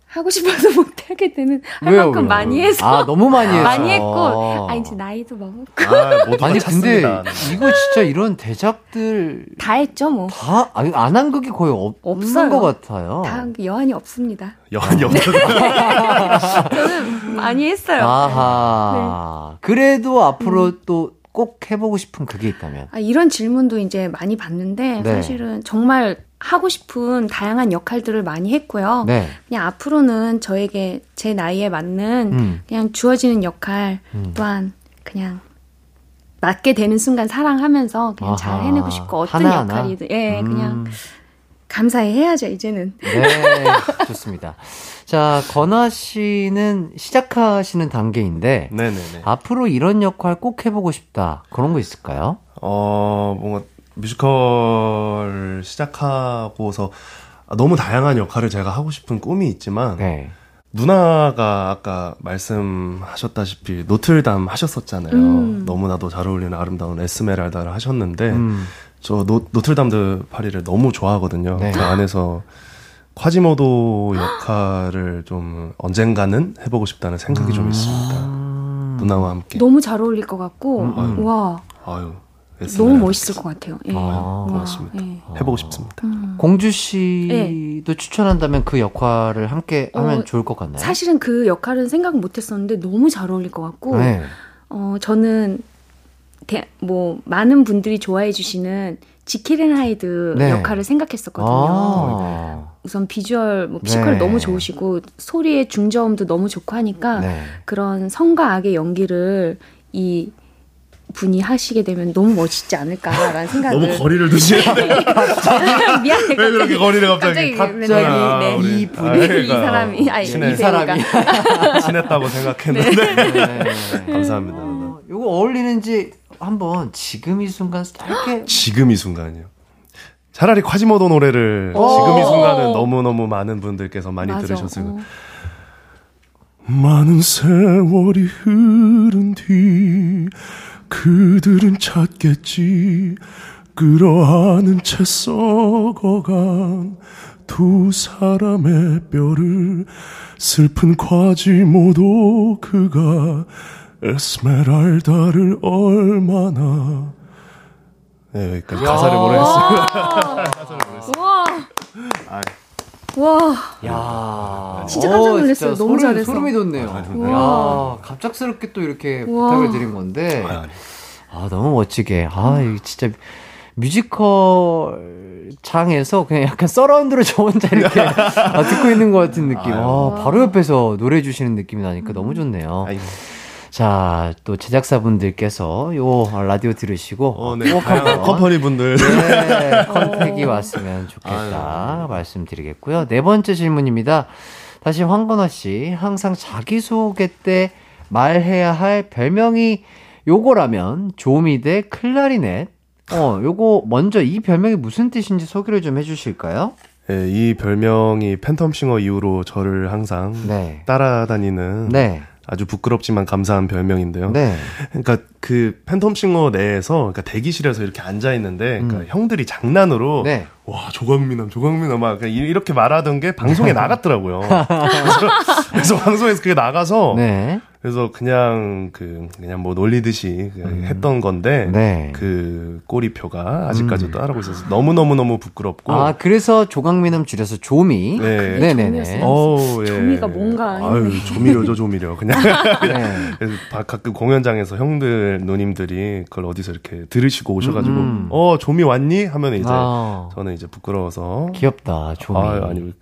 하고 싶어도 못하게 되는 할 왜요, 만큼 왜요? 많이 해서 아, 너무 많이 해서. 많이 했고 아 이제 나이도 먹고 아, 아니, 근데 찾습니다. 이거 진짜 이런 대작들 다 했죠 뭐. 다, 아니, 안한 극이 거의 없는 없어요. 것 같아요. 다 여한이 없습니다. 여한 여한 저는 많이 했어요. 아하. 그래도 앞으로 음. 또 꼭 해보고 싶은 그게 있다면. 아, 이런 질문도 이제 많이 받는데 네. 사실은 정말 하고 싶은 다양한 역할들을 많이 했고요. 네. 그냥 앞으로는 저에게 제 나이에 맞는 음. 그냥 주어지는 역할 음. 또한 그냥 맞게 되는 순간 사랑하면서 그냥 잘 아하. 해내고 싶고 어떤 하나하나? 역할이든 예 그냥 음. 감사해 해야죠 이제는 네, 좋습니다. 자, 건아 씨는 시작하시는 단계인데, 네네네. 앞으로 이런 역할 꼭 해보고 싶다. 그런 거 있을까요? 어, 뭔가 뮤지컬 시작하고서 너무 다양한 역할을 제가 하고 싶은 꿈이 있지만 네. 누나가 아까 말씀하셨다시피 노틀담 하셨었잖아요. 음. 너무나도 잘 어울리는 아름다운 에스메랄다를 하셨는데 음, 저 노, 노틀담드 파리를 너무 좋아하거든요. 네. 그 안에서 콰지모도 역할을 좀 언젠가는 해보고 싶다는 생각이 좀 있습니다. 음. 누나와 함께. 너무 잘 어울릴 것 같고 음, 음. 와 아유, 너무. 멋있을 것 같아요. 예. 아, 와, 고맙습니다. 예. 해보고 싶습니다. 음. 공주 씨도 추천한다면 그 역할을 함께 하면 어, 좋을 것 같나요? 사실은 그 역할은 생각 못했었는데 너무 잘 어울릴 것 같고 네. 어, 저는, 대, 뭐, 많은 분들이 좋아해 주시는 지킬앤 하이드 네. 역할을 생각했었거든요. 아, 우선 비주얼, 뭐, 피지컬 네. 너무 좋으시고, 소리의 중저음도 너무 좋고 하니까, 네. 그런 성과 악의 연기를 이 분이 하시게 되면 너무 멋있지 않을까라는 생각을. 너무 거리를 두시네. 미안해. 왜 그렇게 거리를 갑자기? 갑자기, 갑자기 아, 네. 이 분이 아, 이 그러니까요. 사람이, 아니, 친해. 이 배우가. 친했다고 생각했는데. 네. 감사합니다. 어, 이거 어울리는지 한번 지금 이 순간 짧게 지금 이 순간이요. 차라리 콰지모도 노래를 오. 지금 이 순간은 너무너무 많은 분들께서 많이 맞아. 들으셨을 어. 거예요. 많은 세월이 흐른 뒤 그들은 찾겠지 끌어안은 채 썩어간 두 사람의 뼈를 슬픈 콰지모도 그가 에스메랄다를 얼마나 네, 여기까지 가사를 모르겠어요. 와. 아, 와. 야, 진짜 깜짝 어, 놀랐어요. 진짜 너무 소름, 잘했어. 소름이 돋네요. 우와. 야, 갑작스럽게 또 이렇게 우와. 부탁을 드린 건데, 아니, 아니. 아 너무 멋지게, 아 이거 진짜 뮤지컬 장에서 그냥 약간 서라운드로 저 혼자 이렇게 아, 듣고 있는 것 같은 느낌. 아, 바로 옆에서 노래 주시는 느낌이 나니까 너무 좋네요. 아이고. 자, 또 제작사분들께서 요 라디오 들으시고 어, 네. 꼭 한번 컴퍼니 분들. 네, 컨택이 왔으면 좋겠다 말씀드리겠고요. 네 번째 질문입니다. 다시 황건아 씨, 항상 자기 소개 때 말해야 할 별명이 요거라면 조미 대 클라리넷. 어, 요거 먼저 이 별명이 무슨 뜻인지 소개를 좀 해주실까요? 네, 이 별명이 팬텀싱어 이후로 저를 항상 네. 따라다니는 네. 아주 부끄럽지만 감사한 별명인데요. 네. 그러니까 그 팬텀싱어 내에서 그러니까 대기실에서 이렇게 앉아 있는데 그러니까 음. 형들이 장난으로 네. 와 조광민함 조광민함 막 그냥 이- 이렇게 말하던 게 방송에 나갔더라고요. 그래서, 그래서 방송에서 그게 나가서 네. 그래서 그냥 그 그냥 뭐 놀리듯이 그냥 했던 건데 음. 네. 그 꼬리표가 아직까지도 따르고 있어서 너무 너무 너무 부끄럽고 아, 그래서 조강민음 줄여서 조미. 네. 네 네네. 어우, 예. 조미가 뭔가 아유 조미료죠 조미료 그냥 네. 그래서 바- 가끔 공연장에서 형들 누님들이 그걸 어디서 이렇게 들으시고 오셔가지고 음. 어 조미 왔니 하면 이제 아, 저는 이제 부끄러워서 귀엽다, 조미. 아 아니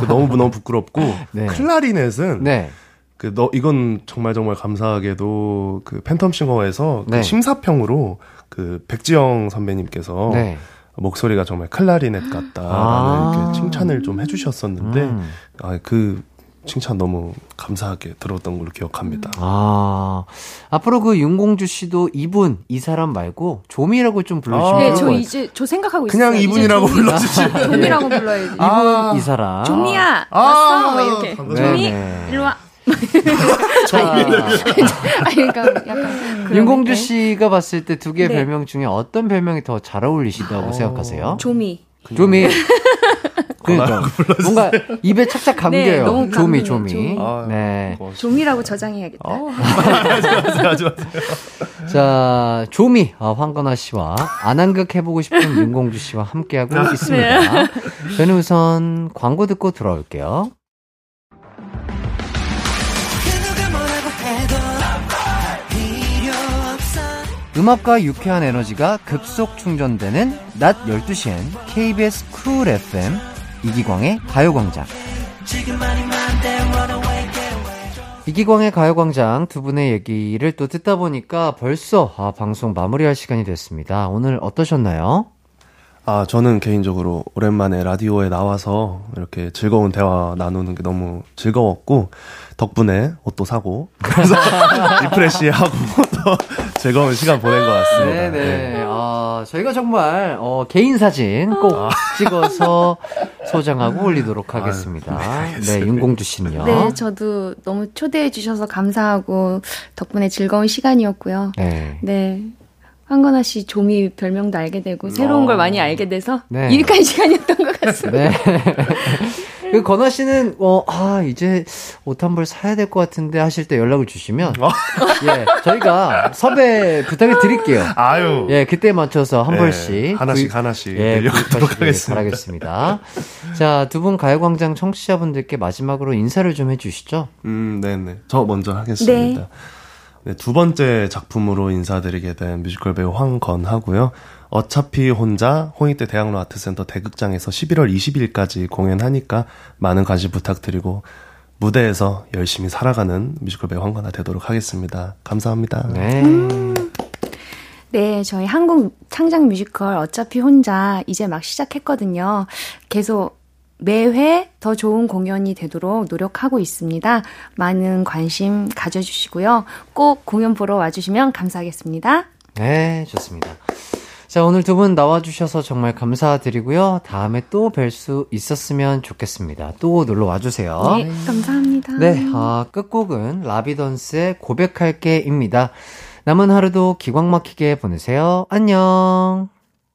그 너무 너무 부끄럽고 네. 클라리넷은 네. 그너 이건 정말 정말 감사하게도 그 팬텀싱어에서 그 네. 심사평으로 그 백지영 선배님께서 네. 목소리가 정말 클라리넷 같다라는 아. 이렇게 칭찬을 좀 해주셨었는데 음. 아그 칭찬 너무 감사하게 들었던 걸로 기억합니다. 아, 앞으로 그 윤공주 씨도 이분, 이 사람 말고 조미라고 좀 불러주시면 아, 네, 좋을 저것 같아요. 이제 저 생각하고 그냥 있어요. 이제 이분이라고 조미- 불러주시면 조미라고 불러야지. 이분, 아. 이 사람. 조미야 아, 왔어 막 이렇게. 조미 네네. 일로 와. 자, 아 그러니까 약간 윤공주 느낌? 씨가 봤을 때 두 개 의 네. 별명 중에 어떤 별명이 더 잘 어울리시다고 생각하세요? 조미. 조미. 그러니까 뭔가 입에 착착 감겨요. 네, 너무 조미, 조미. 조미. 아, 네. 고맙습니다. 조미라고 저장해야겠다. 어. 하지 마세요, 하지 마세요. 자, 조미, 아, 황건아 씨와 안한극 해보고 싶은 윤공주 씨와 함께하고 있습니다. 저는 우선 광고 듣고 돌아올게요. 음악과 유쾌한 에너지가 급속 충전되는 낮 12시엔 KBS 쿨 FM 이기광의 가요광장. 이기광의 가요광장 두 분의 얘기를 또 듣다 보니까 벌써 아, 방송 마무리할 시간이 됐습니다. 오늘 어떠셨나요? 아, 저는 개인적으로 오랜만에 라디오에 나와서 이렇게 즐거운 대화 나누는 게 너무 즐거웠고, 덕분에 옷도 사고, 그래서 리프레시하고 또 즐거운 시간 보낸 것 같습니다. 네네. 아, 저희가 정말, 어, 개인 사진 꼭 찍어서 소장하고 올리도록 하겠습니다. 네, 윤공주 씨는요. 네, 저도 너무 초대해 주셔서 감사하고 덕분에 즐거운 시간이었고요. 네. 네. 황건아 씨 조미 별명도 알게 되고 새로운 걸 많이 알게 돼서 네. 유익한 시간이었던 것 같습니다. 네. 그 건아 씨는 어, 아, 이제 옷 한 벌 사야 될 것 같은데 하실 때 연락을 주시면 예, 저희가 섭외 부탁을 드릴게요. 아유. 예, 그때 맞춰서 한 예, 벌씩 하나씩 구입- 하나씩 예, 구입하시길 하겠습니다. 바라겠습니다. 자, 두 분 가요광장 청취자분들께 마지막으로 인사를 좀 해주시죠. 음, 네네. 저 먼저 하겠습니다. 네. 네, 두 번째 작품으로 인사드리게 된 뮤지컬 배우 황건하고요. 어차피 혼자 홍익대 대학로 아트센터 대극장에서 11월 20일까지 공연하니까 많은 관심 부탁드리고 무대에서 열심히 살아가는 뮤지컬 배우 황건하 되도록 하겠습니다. 감사합니다. 네. 네, 저희 한국 창작 뮤지컬 어차피 혼자 이제 막 시작했거든요. 계속 매회 더 좋은 공연이 되도록 노력하고 있습니다. 많은 관심 가져주시고요. 꼭 공연 보러 와주시면 감사하겠습니다. 네, 좋습니다. 자, 오늘 두 분 나와주셔서 정말 감사드리고요. 다음에 또 뵐 수 있었으면 좋겠습니다. 또 놀러 와주세요. 네, 감사합니다. 네, 아, 끝곡은 라비던스의 고백할게입니다. 남은 하루도 기광 막히게 보내세요. 안녕.